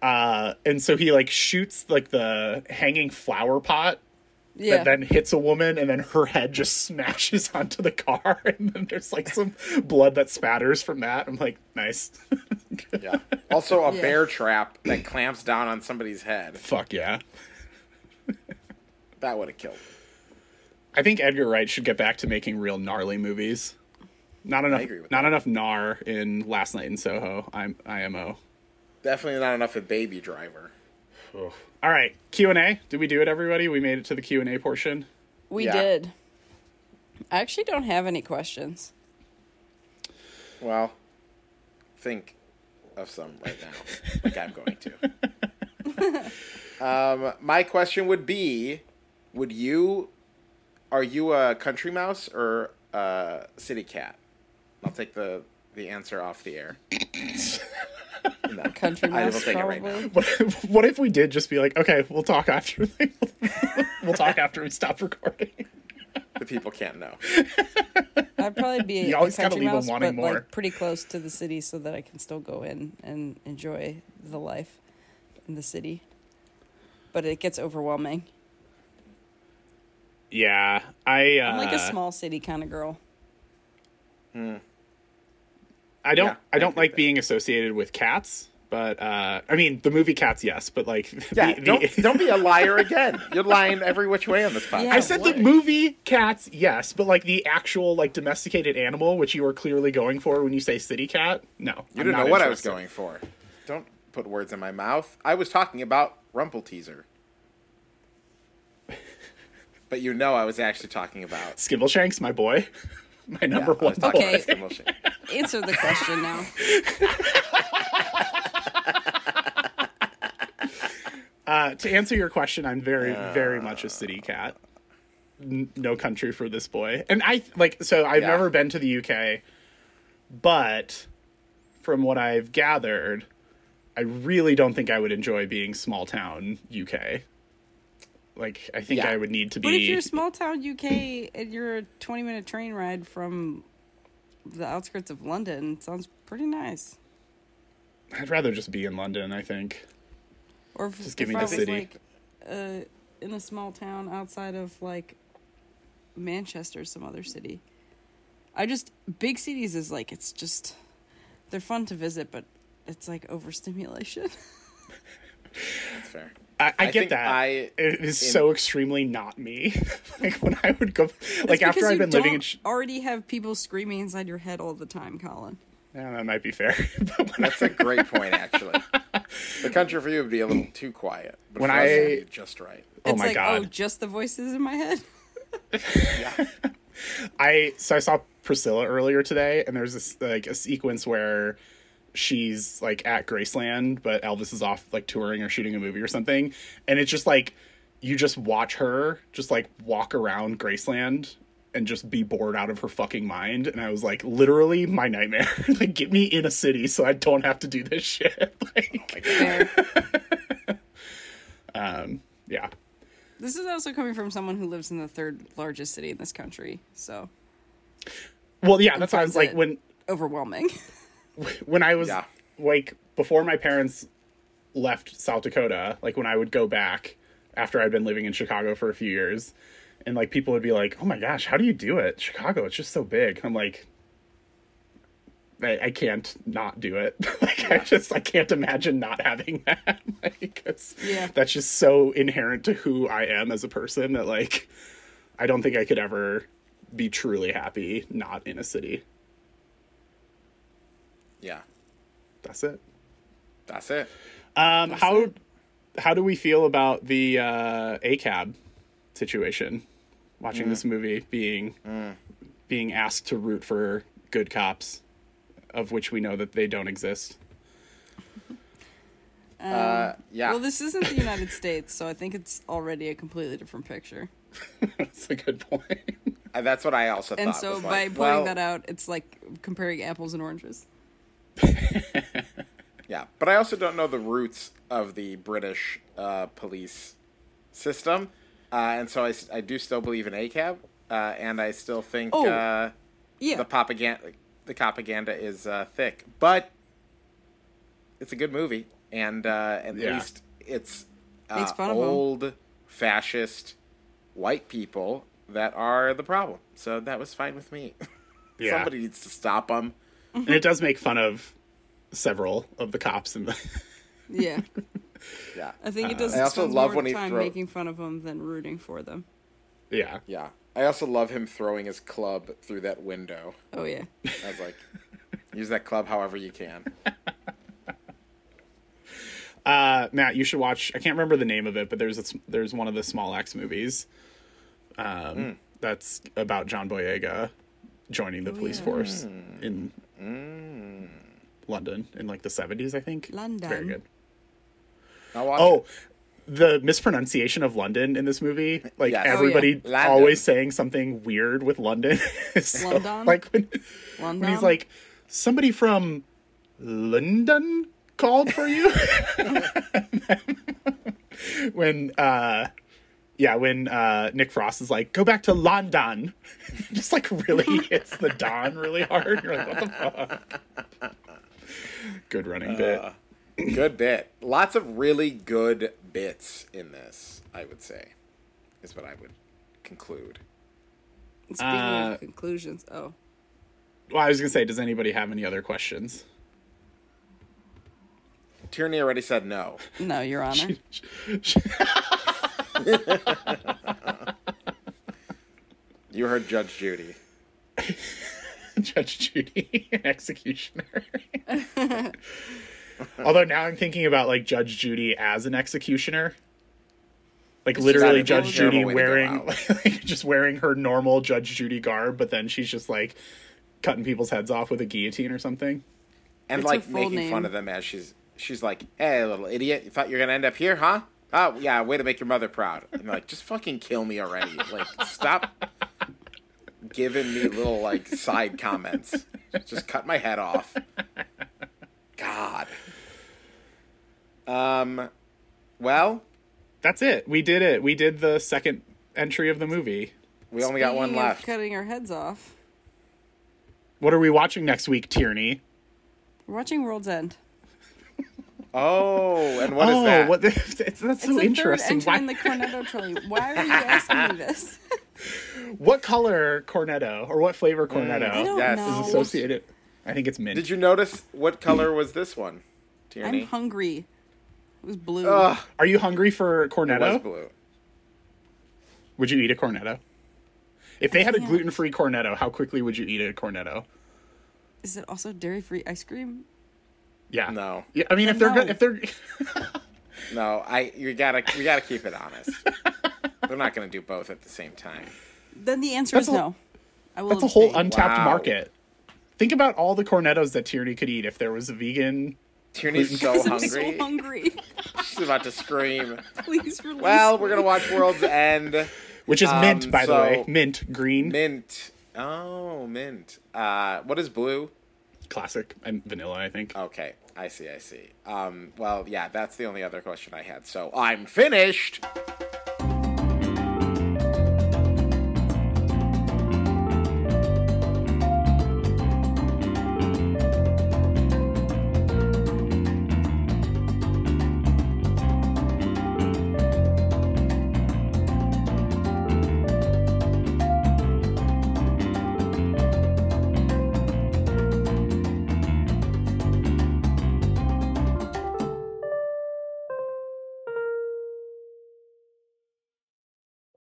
Uh, and so he like shoots like the hanging flower pot yeah. that then hits a woman, and then her head just *laughs* smashes onto the car, *laughs* and then there's like some blood that spatters from that. I'm like, nice, *laughs* Yeah. Also, a Yeah. bear trap that clamps down on somebody's head. fuck yeah. That would have killed. me. I think Edgar Wright should get back to making real gnarly movies. Not enough, agree with not that. enough gnar in Last Night in Soho. I'm IMO. Definitely not enough of Baby Driver. All right, Q and A. Did we do it, everybody? We made it to the Q and A portion. we Yeah. did. I actually don't have any questions. Well, think of some right now, *laughs* like I'm going to. um, my question would be: Would you, are you a country mouse or a city cat? I'll take the the answer off the air. *laughs* No, *laughs* Country I will mouse, take it right now. What if, what if we did just be like, okay, we'll talk after. *laughs* we'll talk after we stop recording. The people can't know. *laughs* I'd probably be You a always gotta country leave 'em mouse, wanting but more. like pretty close to the city, so that I can still go in and enjoy the life in the city. But it gets overwhelming. Yeah, I. Uh, I'm like a small city kind of girl. I don't. Yeah, I I don't agree like that. being associated with cats, but uh, I mean, the movie Cats, yes, but like, *laughs* Yeah, the- the- don't don't be a liar again. You're lying every which way on this podcast. Yeah. I said the movie Cats, yes, but like the actual like domesticated animal, which you were clearly going for when you say city cat, no, You I'm didn't know what I was going for. Don't put words in my mouth. I was talking about Rumpleteazer. *laughs* But you know I was actually talking about Skimbleshanks, my boy, *laughs* *laughs* my number Yeah, one was. Okay. *laughs* Answer the question now. *laughs* Uh, to answer your question, I'm very, very much a city cat. N- no country for this boy. And I like so I've Yeah. never been to the UK, but from what I've gathered, I really don't think I would enjoy being small town UK. Like I think Yeah. I would need to be But if you're small town UK and you're a 20 minute train ride from the outskirts of London, sounds pretty nice. I'd rather just be in London, I think. Or if, Just give if me I the was city. like uh, in a small town outside of like Manchester, or some other city. I just big cities is like it's just they're fun to visit, but it's like overstimulation. *laughs* *laughs* That's fair. I, I, I get that. I- it is in- so extremely not me. *laughs* like when I would go, like after because I've been living don't in, sh- already have people screaming inside your head all the time, Collin. yeah, that might be fair. *laughs* but That's a great point, actually. *laughs* The country for you would be a little too quiet. But When for us, I- be just right. Oh it's my like, God. oh, just the voices in my head. Yeah. I so I saw Priscilla earlier today, and there's this like a sequence where she's like at Graceland, but Elvis is off like touring or shooting a movie or something, and it's just like you just watch her just like walk around Graceland and just be bored out of her fucking mind. And I was like, literally my nightmare. *laughs* like, get me in a city so I don't have to do this *laughs* shit. like, Fair. *laughs* Um, yeah. this is also coming from someone who lives in the third largest city in this country, so Well, yeah, that's why I was like when overwhelming. *laughs* when I was Yeah. like before my parents left South Dakota, like when I would go back after I'd been living in Chicago for a few years, and like people would be like, "Oh my gosh, how do you do it? Chicago, it's just so big." I'm like, I, I can't not do it. *laughs* like I just I can't imagine not having that. *laughs* like Yeah. that's just so inherent to who I am as a person that like I don't think I could ever be truly happy not in a city. Yeah. That's it. That's it. Um, how how do we feel about the uh, ACAB situation? Watching this movie, being being asked to root for good cops, of which we know that they don't exist. Uh, yeah. Well, this isn't the United *laughs* States, so I think it's already a completely different picture. *laughs* That's a good point. Uh, that's what I also And thought. so by like, pointing well, that out, it's like comparing apples and oranges. *laughs* Yeah, but I also don't know the roots of the British uh, police system, uh, and so I, I do still believe in ACAB, uh, and I still think Oh, uh, Yeah. the propaganda the propaganda is uh, thick, but it's a good movie, and uh, at Yeah. least it's uh, Makes fun of 'em. old fascist white people that are the problem. So that was fine with me. *laughs* Yeah. Somebody needs to stop them. And it does make fun of several of the cops in the. *laughs* yeah. Yeah, I think it does I also love more when he throw- making fun of them than rooting for them. yeah. Yeah. I also love him throwing his club through that window. Oh yeah. I was like, use that club however you can. *laughs* Uh, Matt, you should watch. I can't remember the name of it, but there's a, there's one of the Small Axe movies. Um, that's about John Boyega joining the police yeah. force in London in like the 70s, I think. London. Very good. Oh, it. the mispronunciation of London in this movie, like Yes. Oh, yeah. everybody always saying something weird with London. *laughs* so- London? Like when, London. when he's like, somebody from London called for you. *laughs* *laughs* when, uh, yeah, when uh, Nick Frost is like, go back to London, *laughs* just like really *laughs* hits the Don really hard. You're like, what the fuck? Good running bit. Uh, *clears throat* good bit. Lots of really good bits in this, I would say, is what I would conclude. Speaking uh, of conclusions, oh, Well, I was gonna say, does anybody have any other questions? Tierney already said no. No, Your *laughs* Honor. You heard Judge Judy. *laughs* Judge Judy, an executioner. *laughs* Although now I'm thinking about like Judge Judy as an executioner. Like It's literally Judge Judy way to go wearing out. *laughs* like, just wearing her normal Judge Judy garb, but then she's just like cutting people's heads off with a guillotine or something. And What's her like making name? fun of them as she's she's like, Hey little idiot, you thought you were gonna end up here, huh? Oh yeah, way to make your mother proud. And like, just fucking kill me already. Like stop giving me little like side comments. Just cut my head off. God. Um well, That's it. We did it. We did the second entry of the movie. we only got one left. Cutting our heads off. What are we watching next week, Tierney? We're watching World's End. Oh, and what is oh, that? what? *laughs* It's, that's It's so interesting. third entry Why- in the Cornetto *laughs* trilogy. Why are you asking me this? *laughs* what color cornetto or what flavor mm, cornetto I don't Yes. know. is associated? I think it's mint. Did you notice what color was this one? Tierney? I'm hungry. It was blue. Ugh, Are you hungry for cornetto? it cornetto? was blue. Would you eat a cornetto? If they had a can't. gluten-free cornetto, how quickly would you eat a cornetto? Is it also dairy free ice cream? Yeah. No. Yeah, I mean, if they're No. good, if they're *laughs* No, I you gotta we gotta keep it honest. *laughs* They're not gonna do both at the same time. Then the answer That's is a- no. I will that's a whole untapped Wow. market. Think about all the cornettos that Tierney could eat if there was a vegan. Tierney's so I'm hungry. *laughs* so hungry. She's about to scream. Please release Well, we're gonna watch World's End. Which is mint, Um, by the way. Mint, green, Mint. Oh, mint. Uh, what is blue? Classic, and vanilla, I think. Okay, I see, I see. Um, well, yeah, that's the only other question I had. So I'm finished.